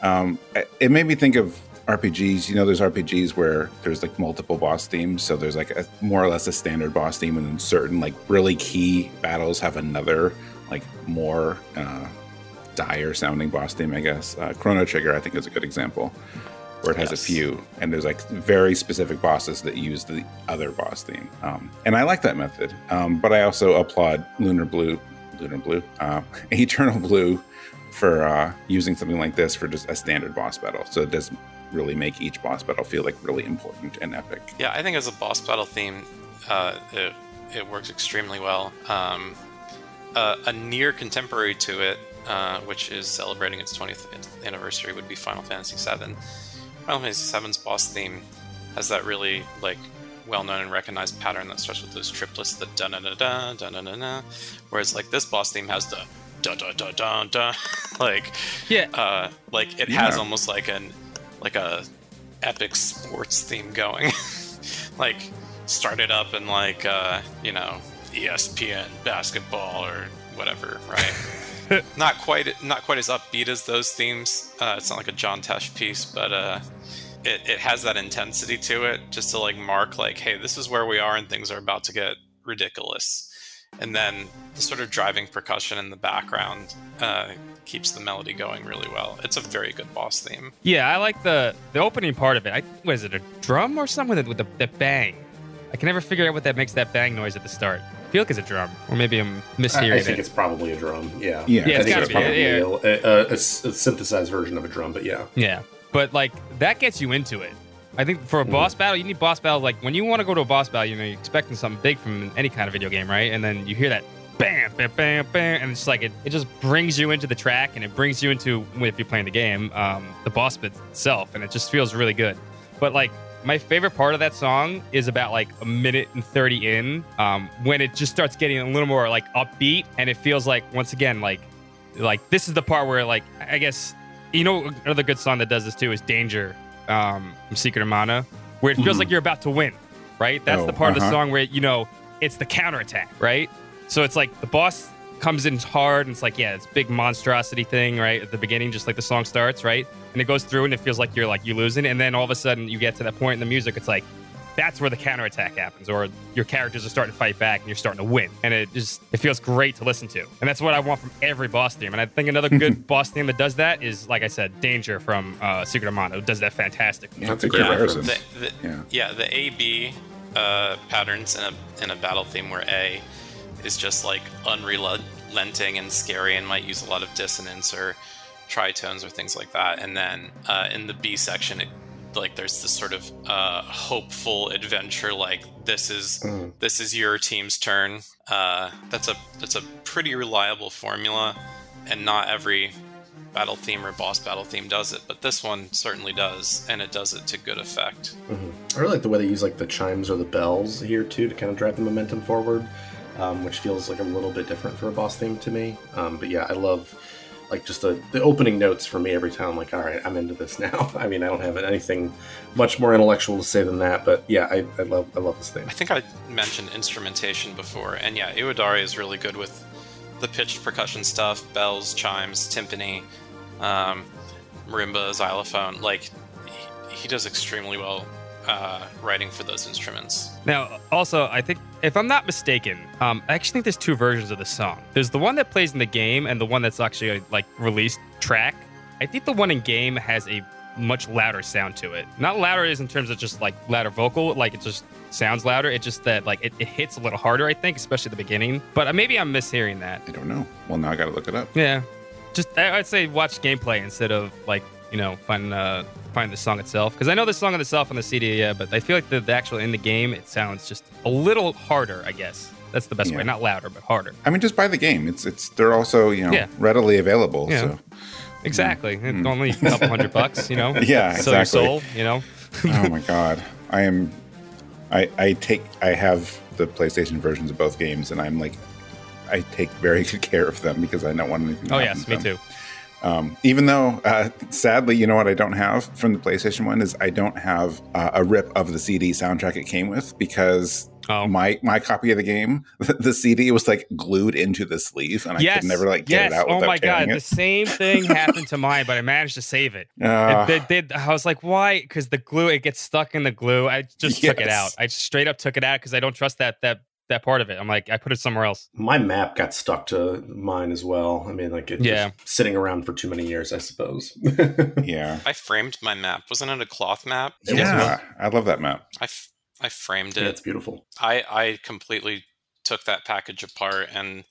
um, it made me think of RPGs. You know, there's RPGs where there's like multiple boss themes. So there's like a more or less a standard boss theme, and then certain like really key battles have another like more uh, dire sounding boss theme. I guess uh, Chrono Trigger I think is a good example where it has yes. a few, and there's like very specific bosses that use the other boss theme. Um, and I like that method, um, but I also applaud Lunar Blue, Lunar Blue, uh, Eternal Blue for uh, using something like this for just a standard boss battle. So it does really make each boss battle feel like really important and epic. Yeah, I think as a boss battle theme, uh, it, it works extremely well. Um, uh, a near contemporary to it, uh, which is celebrating its 20th anniversary, would be Final Fantasy VII. Final Fantasy VII's boss theme has that really like well-known and recognized pattern that starts with those triplets, the da da da da da da da da. Whereas like this boss theme has the da da da da da, like yeah, uh, like it yeah. has almost like an like a epic sports theme going, like started up in like uh, you know ESPN basketball or whatever, right? not quite not quite as upbeat as those themes. Uh, it's not like a John Tesh piece, but uh, it, it has that intensity to it, just to like mark like, hey, this is where we are, and things are about to get ridiculous. And then the sort of driving percussion in the background uh, keeps the melody going really well. It's a very good boss theme. Yeah, I like the the opening part of it. I, what is it, a drum or something with, with the, the bang? I can never figure out what that makes that bang noise at the start feel like it's a drum, or maybe I'm mishearing I, I think it. it's probably a drum. Yeah, yeah, yeah I think it's probably yeah. a, a, a, a, synthesized version of a drum. But yeah, yeah, but like that gets you into it. I think for a mm. boss battle, you need boss battle. Like when you want to go to a boss battle, you know, you're expecting something big from any kind of video game, right? And then you hear that bam, bam, bam, bam, and it's like it, it just brings you into the track and it brings you into if you're playing the game, um, the boss bit itself, and it just feels really good. But like my favorite part of that song is about like a minute and 30 in um, when it just starts getting a little more like upbeat and it feels like once again like like this is the part where like i guess you know another good song that does this too is danger um, from secret of mana where it feels mm-hmm. like you're about to win right that's oh, the part uh-huh. of the uh-huh. song where you know it's the counterattack right so it's like the boss comes in hard and it's like yeah it's big monstrosity thing right at the beginning just like the song starts right? And it goes through and it feels like you're like you're losing and then all of a sudden you get to that point in the music it's like that's where the counterattack happens or your characters are starting to fight back and you're starting to win. And it just it feels great to listen to. And that's what i want from every boss theme. And i think another good boss theme that does that is like i said danger from uh, secret of mana. Does that fantastic. Yeah, that's a great yeah, the, the, yeah. yeah the a b uh, patterns in a in a battle theme where a is just like unrelenting and scary and might use a lot of dissonance or tritones or things like that. And then uh, in the B section, it like there's this sort of uh, hopeful adventure like this is mm. this is your team's turn uh, that's a that's a pretty reliable formula and not every battle theme or boss battle theme does it but this one certainly does and it does it to good effect mm-hmm. i really like the way they use like the chimes or the bells here too to kind of drive the momentum forward um, which feels like a little bit different for a boss theme to me. Um, but yeah, I love like just the, the opening notes for me every time. I'm like, all right, I'm into this now. I mean, I don't have anything much more intellectual to say than that, but yeah, I, I love I love this thing. I think I mentioned instrumentation before, and yeah, Iwadare is really good with the pitched percussion stuff, bells, chimes, timpani, um, marimba, xylophone. Like he, he does extremely well uh, writing for those instruments. Now, also, I think if I'm not mistaken, um, I actually think there's two versions of the song. There's the one that plays in the game and the one that's actually a, like released track. I think the one in game has a much louder sound to it. Not louder is in terms of just like louder vocal, like it just sounds louder. It's just that like it, it hits a little harder, I think, especially at the beginning. But uh, maybe I'm mishearing that. I don't know. Well, now I got to look it up. Yeah, just I, would say watch gameplay instead of like you know find uh, find the song itself because I know the song itself on the CD, yeah, but I feel like the, the actual in the game it sounds just a little harder. I guess that's the best yeah. way, not louder but harder. I mean, just buy the game. It's it's they're also you know yeah. readily available. Yeah. So exactly, mm. only a couple hundred bucks, you know. yeah, exactly. your soul, you know. oh my god, I am. I I take I have the PlayStation versions of both games, and I'm like, I take very good care of them because I don't want anything. oh yes, me too. Um, even though, uh, sadly, you know what I don't have from the PlayStation One is I don't have uh, a rip of the CD soundtrack it came with because oh. my my copy of the game, the CD was like glued into the sleeve, and I could never like get yes. it out. Oh my god, it. the same thing happened to mine, but I managed to save it. Uh, it, they, I was like, why? Because the glue it gets stuck in the glue. I just yes. took it out. I straight up took it out because I don't trust that that that part of it. I'm like, I put it somewhere else. My map got stuck to mine as well. I mean, like it yeah. sitting around for too many years, I suppose. yeah. I framed my map. Wasn't it a cloth map? Yeah, I love that map. I, f- I framed it. Yeah, it's beautiful. I, I completely took that package apart and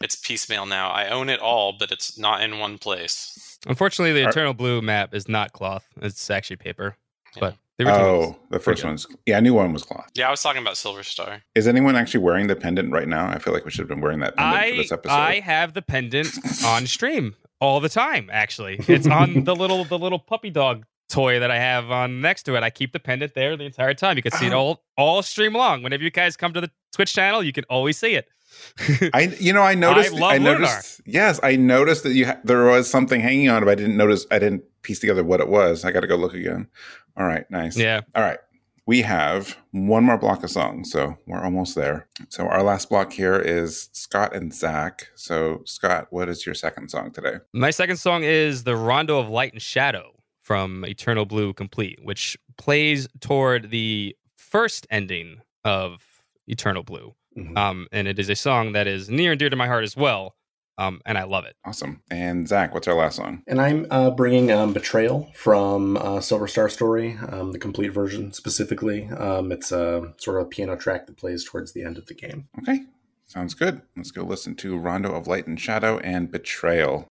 it's piecemeal now. I own it all, but it's not in one place. Unfortunately, the Eternal Blue map is not cloth. It's actually paper. Yeah. But the oh, the first one's yeah, I knew one was cloth. Yeah, I was talking about Silver Star. Is anyone actually wearing the pendant right now? I feel like we should have been wearing that pendant I, for this episode. I have the pendant on stream all the time. Actually, it's on the little the little puppy dog toy that I have on next to it. I keep the pendant there the entire time. You can see it uh-huh. all all stream long. Whenever you guys come to the Twitch channel, you can always see it. I you know I noticed I, I noticed yes I noticed that you ha- there was something hanging on it but I didn't notice I didn't piece together what it was I got to go look again all right, nice. Yeah. All right. We have one more block of songs, so we're almost there. So our last block here is Scott and Zach. So Scott, what is your second song today? My second song is The Rondo of Light and Shadow from Eternal Blue Complete, which plays toward the first ending of Eternal Blue. Mm-hmm. Um, and it is a song that is near and dear to my heart as well um, and I love it. Awesome. And Zach, what's our last song? And I'm uh, bringing um, "Betrayal" from uh, Silver Star Story, um, the complete version specifically. Um, it's a sort of a piano track that plays towards the end of the game. Okay, sounds good. Let's go listen to "Rondo of Light and Shadow" and "Betrayal."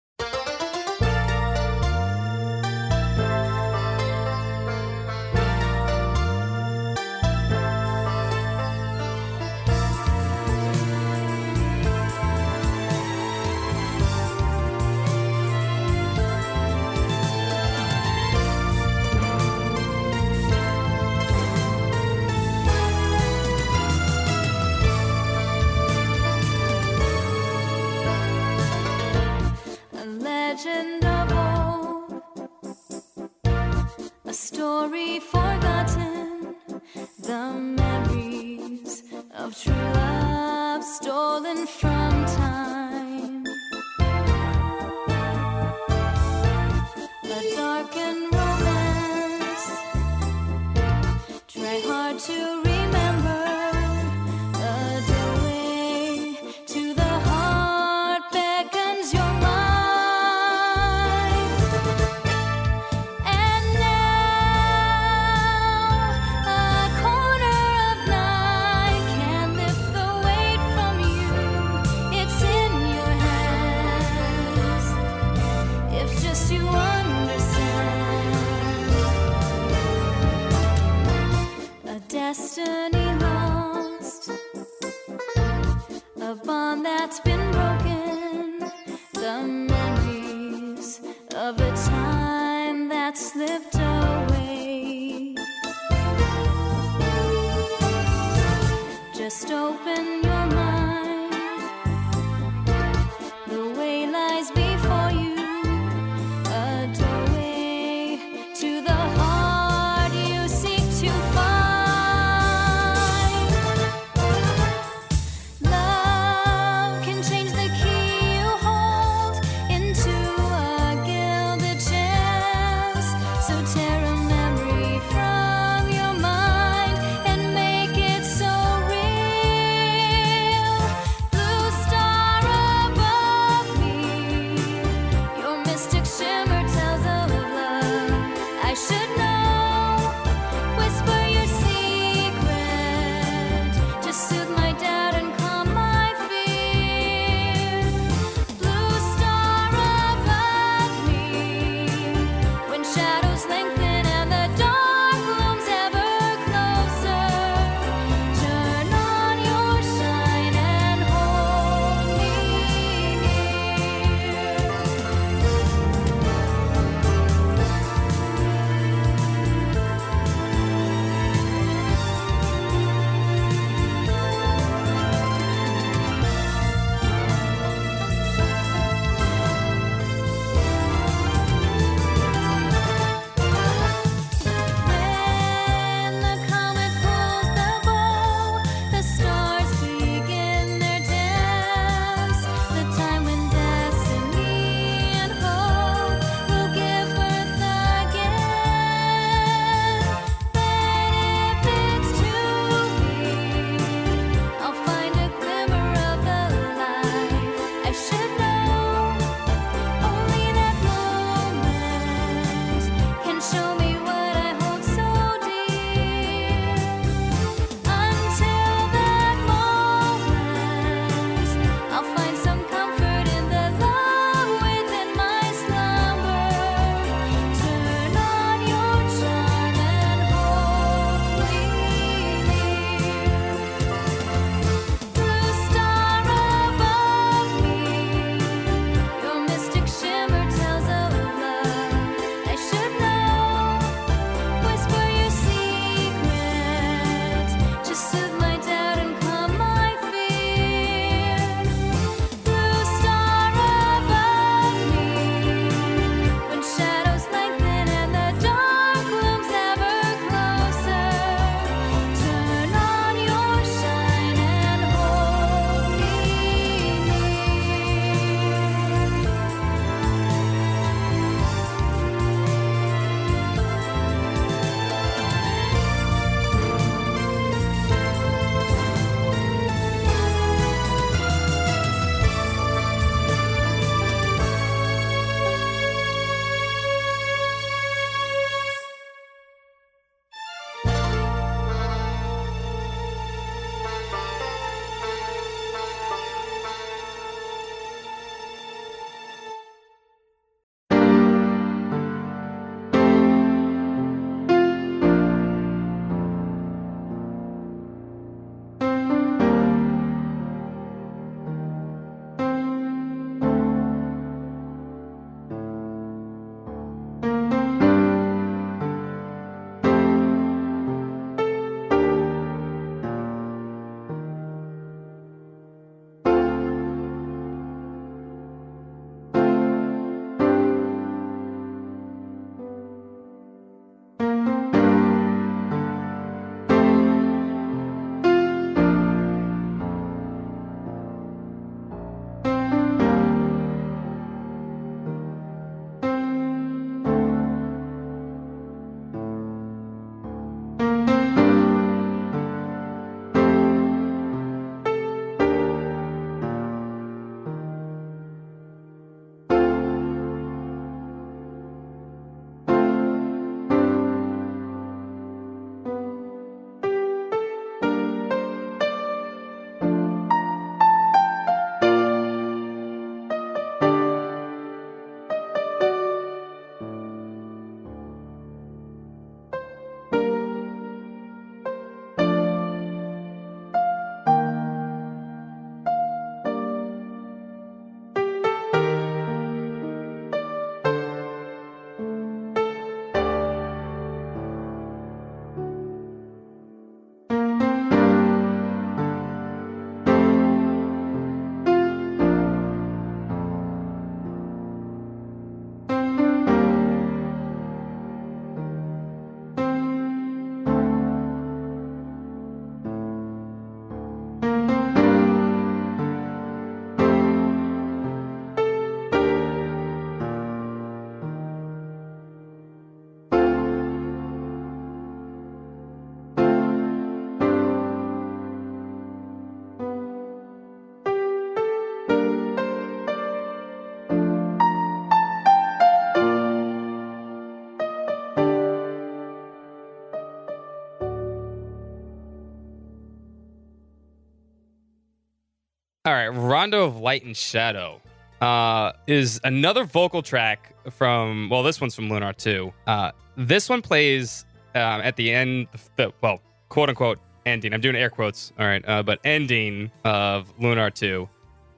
All right, Rondo of Light and Shadow uh, is another vocal track from. Well, this one's from Lunar two. Uh, this one plays um, at the end. The, well, quote unquote ending. I'm doing air quotes. All right, uh, but ending of Lunar two,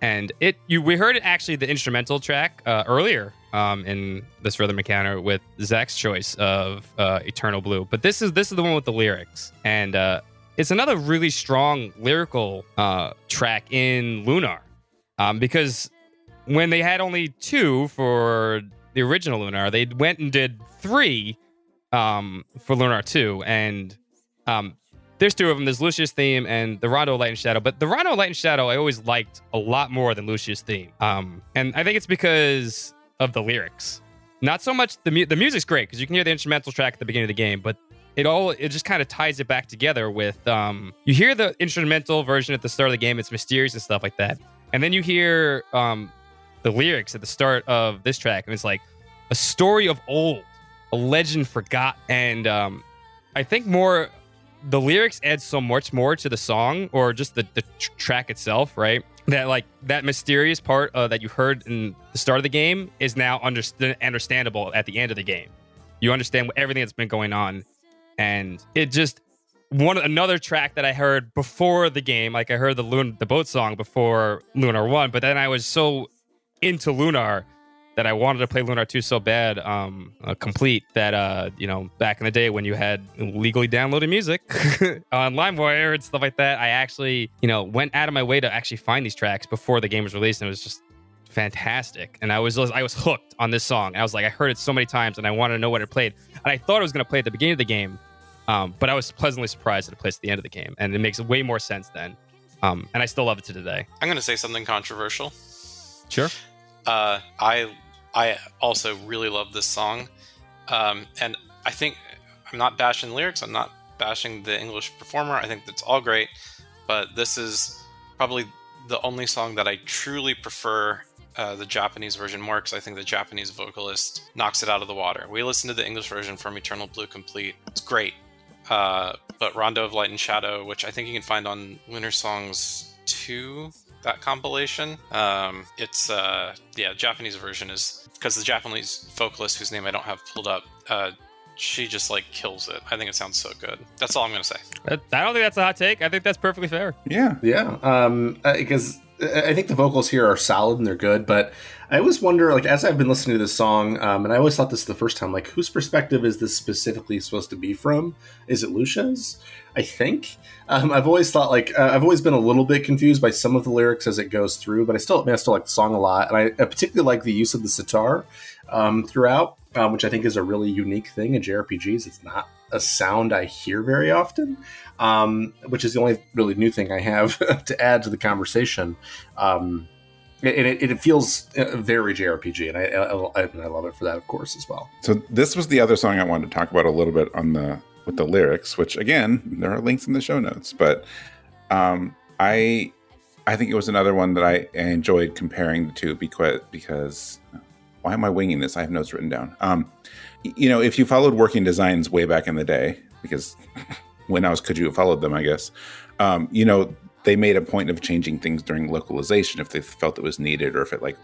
and it. You we heard it actually the instrumental track uh, earlier um, in this Rhythm Encounter with Zach's choice of uh, Eternal Blue, but this is this is the one with the lyrics, and uh, it's another really strong lyrical uh, track in Lunar, um, because when they had only two for the original Lunar, they went and did three um, for Lunar two, and um, there's two of them. There's Lucia's theme and the Rondo Light and Shadow. But the Rondo Light and Shadow I always liked a lot more than Lucia's theme. Um, and I think it's because of the lyrics. Not so much the mu- the music's great because you can hear the instrumental track at the beginning of the game, but it all it just kind of ties it back together with um you hear the instrumental version at the start of the game, it's mysterious and stuff like that. And then you hear um the lyrics at the start of this track, and it's like a story of old, a legend forgot. And um I think more the lyrics add so much more to the song or just the, the tr- track itself, right? That like that mysterious part uh, that you heard in the start of the game is now underst- understandable at the end of the game. You understand everything that's been going on, and it just one another track that I heard before the game. Like I heard the Lun- the boat song before Lunar One, but then I was so into Lunar that I wanted to play Lunar 2 so bad, um, uh, complete that, uh, you know, back in the day when you had legally downloaded music on LimeWire and stuff like that, I actually, you know, went out of my way to actually find these tracks before the game was released. And it was just fantastic. And I was, I was hooked on this song. I was like, I heard it so many times and I wanted to know what it played. And I thought it was going to play at the beginning of the game. Um, but I was pleasantly surprised that it plays at the end of the game. And it makes way more sense then. Um, and I still love it to today. I'm going to say something controversial. Sure. Uh, I I also really love this song, um, and I think I'm not bashing the lyrics. I'm not bashing the English performer. I think that's all great, but this is probably the only song that I truly prefer uh, the Japanese version more because I think the Japanese vocalist knocks it out of the water. We listened to the English version from Eternal Blue Complete. It's great. Uh, but Rondo of Light and Shadow, which I think you can find on Lunar Songs 2, that compilation. Um, it's, uh, yeah, Japanese version is because the Japanese vocalist, whose name I don't have pulled up, uh, she just like kills it. I think it sounds so good. That's all I'm gonna say. I don't think that's a hot take. I think that's perfectly fair. Yeah, yeah. Um, because I think the vocals here are solid and they're good, but I always wonder, like, as I've been listening to this song, um, and I always thought this the first time, like, whose perspective is this specifically supposed to be from? Is it Lucia's? I think. Um, I've always thought, like, uh, I've always been a little bit confused by some of the lyrics as it goes through, but I still, I, still like the song a lot, and I, I particularly like the use of the sitar um, throughout, um, which I think is a really unique thing in JRPGs. It's not a sound I hear very often, um, which is the only really new thing I have to add to the conversation. Um, it, it, it, feels uh, very JRPG, and I, I, I love it for that, of course, as well. So this was the other song I wanted to talk about a little bit on the with the lyrics, which again there are links in the show notes, but um, I I think it was another one that I enjoyed comparing the two because because why am I winging this? I have notes written down. Um, you know, if you followed Working Designs way back in the day, because when I was could you have followed them, I guess. Um, you know, they made a point of changing things during localization if they felt it was needed or if it like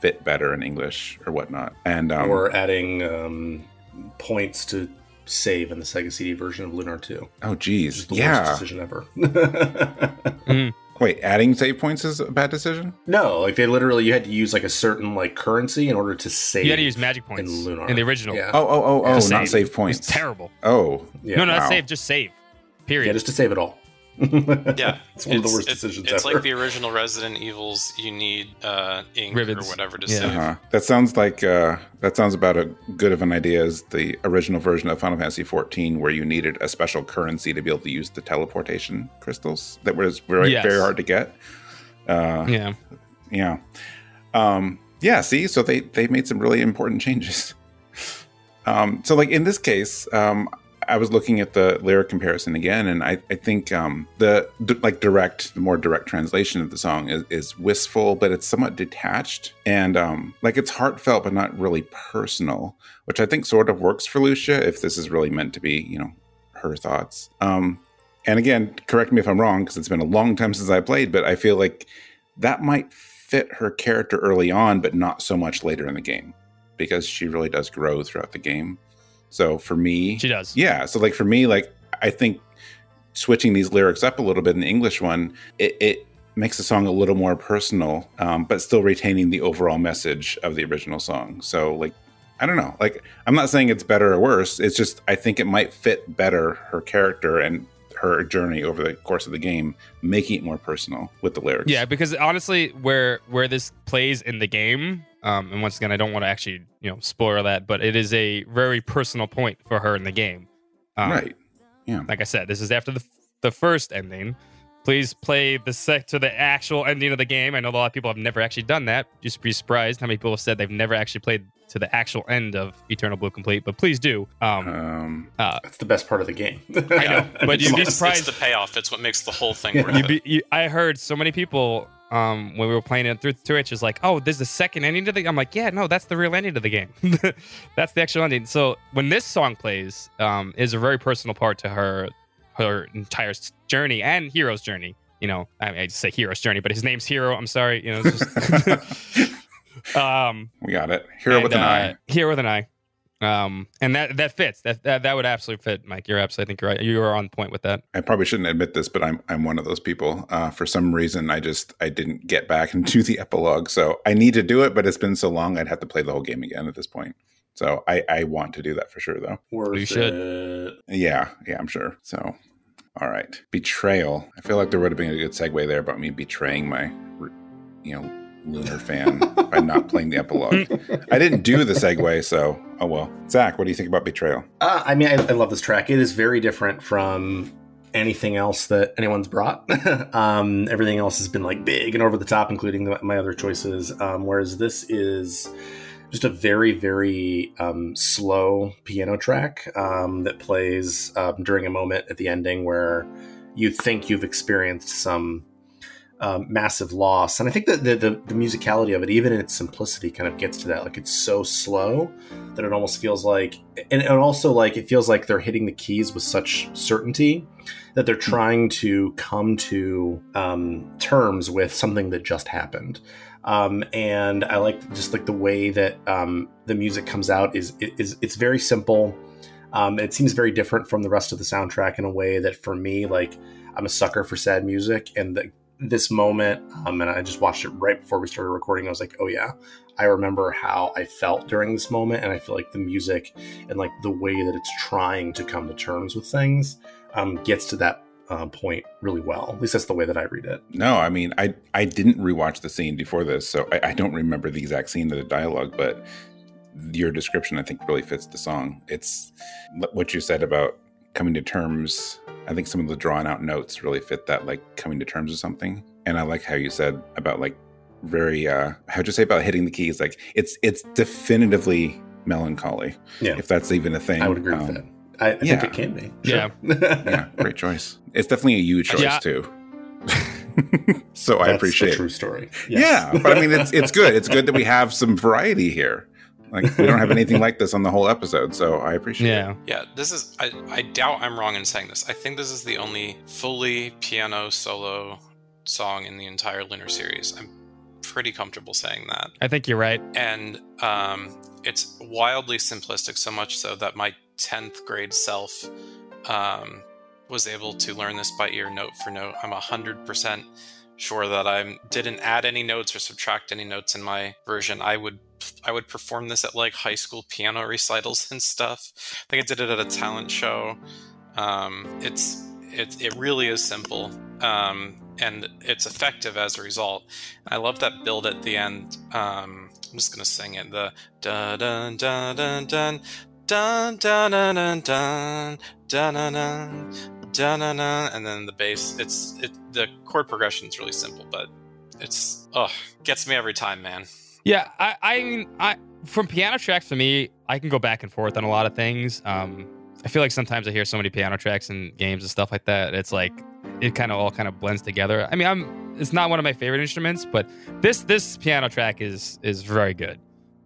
fit better in English or whatnot. And um, or adding um, points to save in the Sega CD version of Lunar 2. Oh, geez, yeah, decision ever. mm. Wait, adding save points is a bad decision? No, like they literally you had to use like a certain like currency in order to save. You had to use magic points in Lunar in the original. Yeah. Oh, oh, oh, oh, not save, save points. It's terrible. Oh, yeah. no, no, wow. not save, just save. Period. Yeah, just to save it all. yeah, it's one it's, of the worst decisions it's ever. like the original Resident Evils. You need uh, ink Ribbons. or whatever to yeah. save. Uh-huh. That sounds like uh, that sounds about as good of an idea as the original version of Final Fantasy XIV, where you needed a special currency to be able to use the teleportation crystals that was very yes. very hard to get. Uh, yeah, yeah, um, yeah. See, so they they made some really important changes. Um, so like in this case, um, I was looking at the lyric comparison again, and I, I think um, the d- like direct, the more direct translation of the song is, is wistful, but it's somewhat detached and um, like it's heartfelt, but not really personal, which I think sort of works for Lucia if this is really meant to be, you know, her thoughts. Um, and again, correct me if I'm wrong because it's been a long time since I played, but I feel like that might fit her character early on, but not so much later in the game because she really does grow throughout the game. So for me, she does. Yeah. So like for me, like I think switching these lyrics up a little bit in the English one, it, it makes the song a little more personal, um, but still retaining the overall message of the original song. So like I don't know. Like I'm not saying it's better or worse. It's just I think it might fit better her character and her journey over the course of the game, making it more personal with the lyrics. Yeah, because honestly, where where this plays in the game, um, and once again, I don't want to actually you know spoil that, but it is a very personal point for her in the game. Um, right. Yeah. Like I said, this is after the the first ending. Please play the sec to the actual ending of the game. I know a lot of people have never actually done that. Just be surprised how many people have said they've never actually played to the actual end of Eternal Blue Complete, but please do. Um, um uh, that's the best part of the game. I know, but you'd be surprised. It's the payoff. It's what makes the whole thing worth be, you, I heard so many people um, when we were playing it through Twitch is like, oh, there's the second ending to the. I'm like, yeah, no, that's the real ending to the game. that's the actual ending. So when this song plays, um, is a very personal part to her, her entire journey and hero's journey. You know, I, mean, I say hero's journey, but his name's Hiro. I'm sorry. You know, just Um, we got it. Hiro and, with an uh, eye. Hiro with an eye. Um, and that that fits. That, that that would absolutely fit, Mike. You're absolutely. I think you're right. You are on point with that. I probably shouldn't admit this, but I'm I'm one of those people. Uh, for some reason, I just I didn't get back into the epilogue, so I need to do it. But it's been so long, I'd have to play the whole game again at this point. So I I want to do that for sure, though. Worth you should. It. Yeah, yeah, I'm sure. So, all right, betrayal. I feel like there would have been a good segue there about me betraying my, you know Lunar fan by not playing the epilogue. I didn't do the segue, so oh well. Zach, what do you think about Betrayal? Uh, I mean, I, I, love this track. It is very different from anything else that anyone's brought. um, everything else has been like big and over the top, including the, my other choices. Um, whereas this is just a very, very um, slow piano track um, that plays um, during a moment at the ending where you think you've experienced some um, massive loss. And I think that the, the, the, musicality of it, even in its simplicity, kind of gets to that. Like it's so slow that it almost feels like, and it also like it feels like they're hitting the keys with such certainty that they're trying to come to um, terms with something that just happened. Um, and I like just like the way that um, the music comes out is is it's very simple. Um, it seems very different from the rest of the soundtrack in a way that for me, like I'm a sucker for sad music, and the this moment, um, and I just watched it right before we started recording. I was like, oh yeah, I remember how I felt during this moment, and I feel like the music and like the way that it's trying to come to terms with things um, gets to that uh, point really well. At least that's the way that I read it. No, I mean, I I didn't rewatch the scene before this, so I, I don't remember the exact scene of the dialogue, but your description I think really fits the song. It's what you said about coming to terms I think some of the drawn out notes really fit that, like coming to terms with something. And I like how you said about like very uh how'd you say about hitting the keys? Like it's it's definitively melancholy. Yeah. If that's even a thing. I would agree um, with that. I, I yeah. think it can be. Sure. Yeah. yeah. Great choice. It's definitely a you choice yeah. too. so That's I appreciate a true story. Yes. Yeah, but I mean, it's it's good. It's good that we have some variety here. Like we don't have anything like this on the whole episode, so I appreciate yeah. it. Yeah, Yeah. this is I, I doubt I'm wrong in saying this. I think this is the only fully piano solo song in the entire Lunar series. I'm pretty comfortable saying that. I think you're right. And um, it's wildly simplistic, so much so that my 10th grade self um, was able to learn this by ear, note for note. I'm 100% sure that I didn't add any notes or subtract any notes in my version. I would I would perform this at like high school piano recitals and stuff. I think I did it at a talent show. Um, it's it it really is simple. Um, and it's effective as a result. I love that build at the end. Um, I'm just gonna sing it. The dun dun dun dun dun dun dun dun dun dun dun dun dun dun and then the bass. It's it the chord progression is really simple, but it's oh gets me every time, man. Yeah, I, I mean, I from piano tracks for me, I can go back and forth on a lot of things. Um, I feel like sometimes I hear so many piano tracks in games and stuff like that. It's like it kind of all kind of blends together. I mean, I'm it's not one of my favorite instruments, but this this piano track is is very good.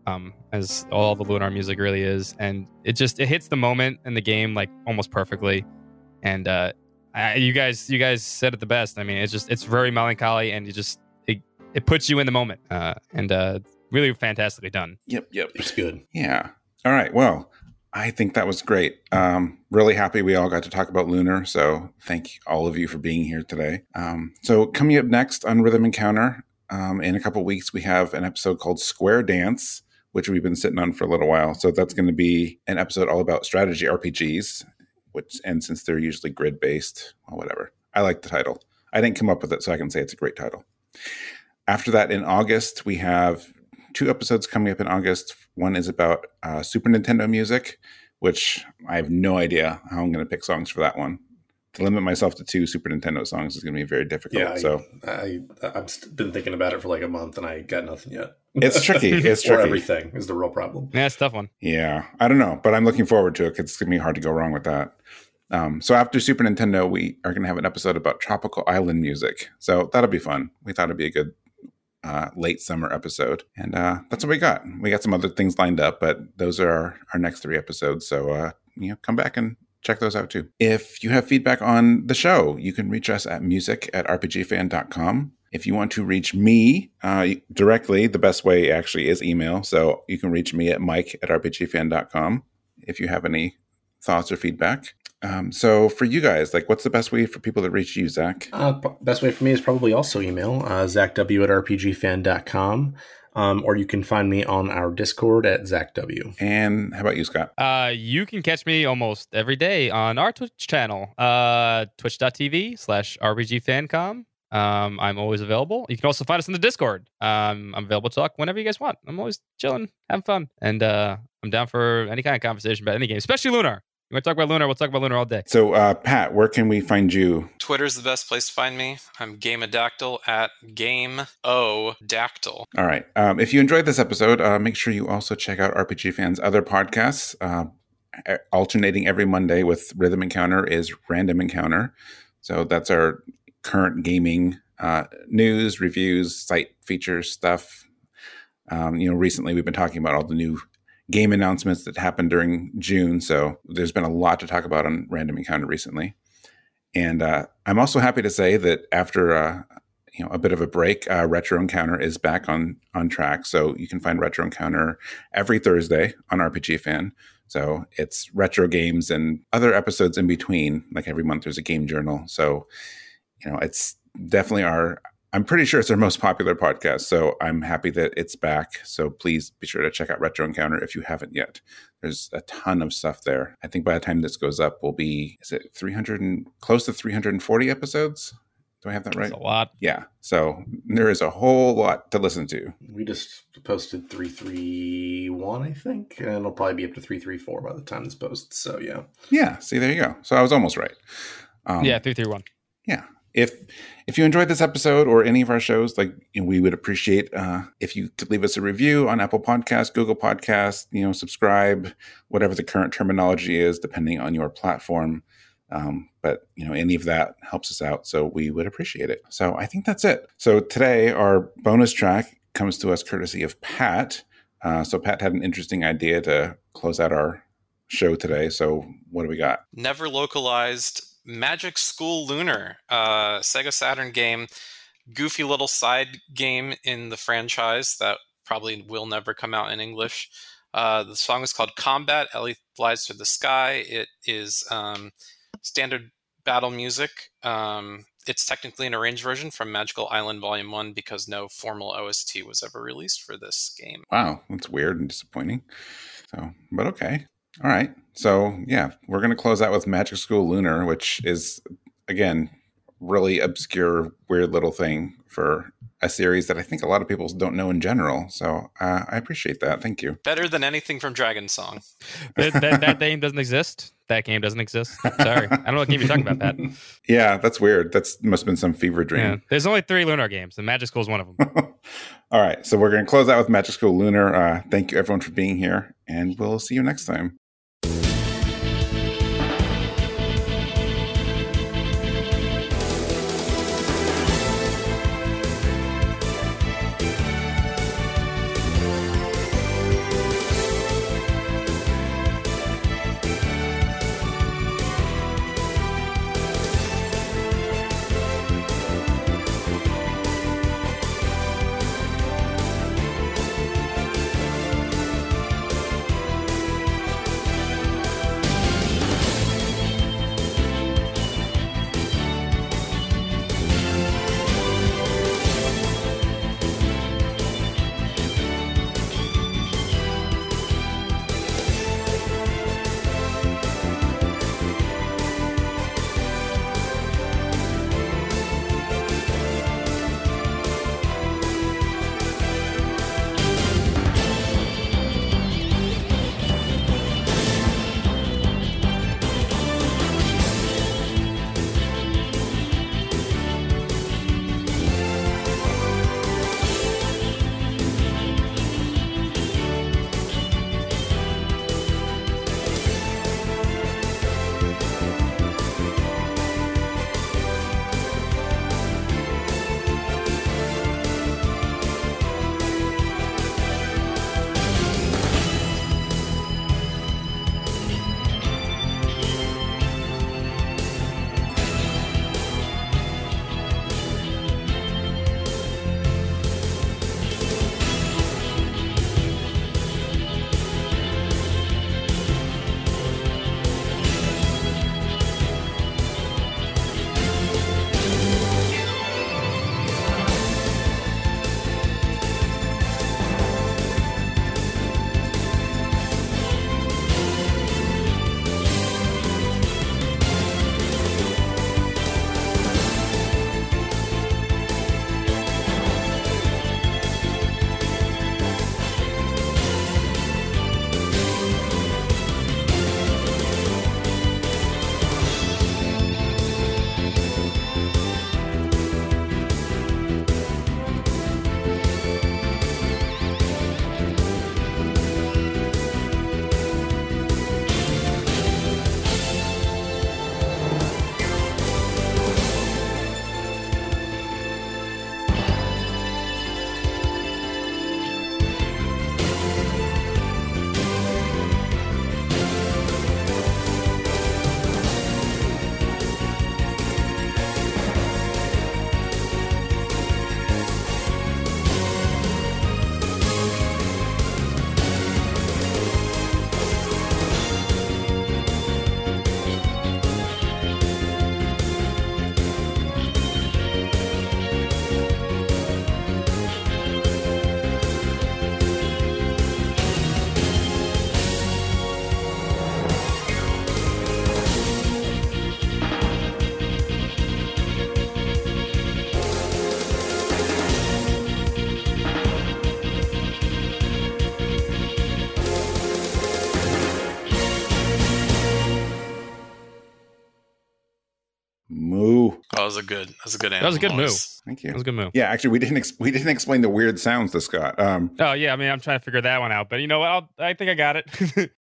Um, as all the Lunar music really is, and it just it hits the moment in the game like almost perfectly. And uh, I, you guys you guys said it the best. I mean, it's just it's very melancholy, and you just it puts you in the moment, uh, and uh, really fantastically done. Yep, yep, it's good. Yeah. All right. Well, I think that was great. Um, really happy we all got to talk about Lunar. So thank all of you for being here today. Um, so coming up next on Rhythm Encounter, um, in a couple weeks we have an episode called Square Dance, which we've been sitting on for a little while. So that's going to be an episode all about strategy RPGs, which and since they're usually grid based, well, whatever. I like the title. I didn't come up with it, so I can say it's a great title. After that, in August, we have two episodes coming up in August. One is about uh, Super Nintendo music, which I have no idea how I'm going to pick songs for that one. To limit myself to two Super Nintendo songs is going to be very difficult. Yeah, so I, I have been thinking about it for like a month and I got nothing yet. It's tricky. It's tricky. everything is the real problem. Yeah, it's tough one. Yeah, I don't know, but I'm looking forward to it. Cause It's going to be hard to go wrong with that. Um, so after Super Nintendo, we are going to have an episode about tropical island music. So that'll be fun. We thought it'd be a good uh, late summer episode. And uh, that's what we got. We got some other things lined up, but those are our, our next three episodes. So, uh, you know, come back and check those out too. If you have feedback on the show, you can reach us at music at rpgfan.com. If you want to reach me uh, directly, the best way actually is email. So you can reach me at mike at rpgfan.com if you have any thoughts or feedback. Um, so for you guys, like, what's the best way for people to reach you, Zach? Uh, best way for me is probably also email, uh, zachw at rpgfan.com. Um, or you can find me on our Discord at ZachW. And how about you, Scott? Uh, you can catch me almost every day on our Twitch channel, uh, twitch.tv slash RPGFancom. Um, I'm always available. You can also find us in the Discord. Um, I'm available to talk whenever you guys want. I'm always chilling, having fun, and uh, I'm down for any kind of conversation about any game, especially Lunar. You want to talk about Lunar? We'll talk about Lunar all day. So, uh, Pat, where can we find you? Twitter's the best place to find me. I'm Gameodactyl at Game O Dactyl. All right. Um, if you enjoyed this episode, uh, make sure you also check out RPG Fans' other podcasts. Uh, alternating every Monday with Rhythm Encounter is Random Encounter. So that's our current gaming uh, news, reviews, site features stuff. Um, you know, recently we've been talking about all the new game announcements that happened during June. So there's been a lot to talk about on Random Encounter recently. And uh, I'm also happy to say that after uh, you know a bit of a break, uh, Retro Encounter is back on on track. So you can find Retro Encounter every Thursday on RPG Fan. So it's retro games and other episodes in between. Like every month, there's a game journal. So you know it's definitely our I'm pretty sure it's our most popular podcast, so I'm happy that it's back. So please be sure to check out Retro Encounter if you haven't yet. There's a ton of stuff there. I think by the time this goes up, we'll be is it 300 and close to 340 episodes? Do I have that right? That's a lot. Yeah. So there is a whole lot to listen to. We just posted 331, I think, and it'll probably be up to 334 by the time this posts. So yeah. Yeah. See, there you go. So I was almost right. Um, yeah, 331. Yeah if if you enjoyed this episode or any of our shows like we would appreciate uh, if you could leave us a review on apple podcast google podcast you know subscribe whatever the current terminology is depending on your platform. Um, but you know any of that helps us out so we would appreciate it. So i think that's it. So today our bonus track comes to us courtesy of pat. Uh, so pat had an interesting idea to close out our show today. So what do we got? Never localized Magic School Lunar, uh, Sega Saturn game, goofy little side game in the franchise that probably will never come out in English. Uh, the song is called Combat. Ellie flies through the sky. It is um, standard battle music. Um, it's technically an arranged version from Magical Island Volume 1 because no formal OST was ever released for this game. Wow, that's weird and disappointing. So, but okay. All right. So, yeah, we're going to close out with Magic School Lunar, which is, again, really obscure, weird little thing for a series that I think a lot of people don't know in general. So uh, I appreciate that. Thank you. Better than anything from Dragon Song. that, that, that, game doesn't exist. That game doesn't exist. Sorry, I don't know what game you're talking about, Pat. Yeah, that's weird. That's must have been some fever dream. Yeah. There's only three Lunar games, and Magic School is one of them. All right, so we're going to close out with Magic School Lunar. Uh, thank you, everyone, for being here, and we'll see you next time. Was a good. That was a good. That was a good move. Thank you. That was a good move. Yeah, actually, we didn't ex- we didn't explain the weird sounds to Scott. Um, oh yeah, I mean, I'm trying to figure that one out, but you know what? I'll, I think I got it.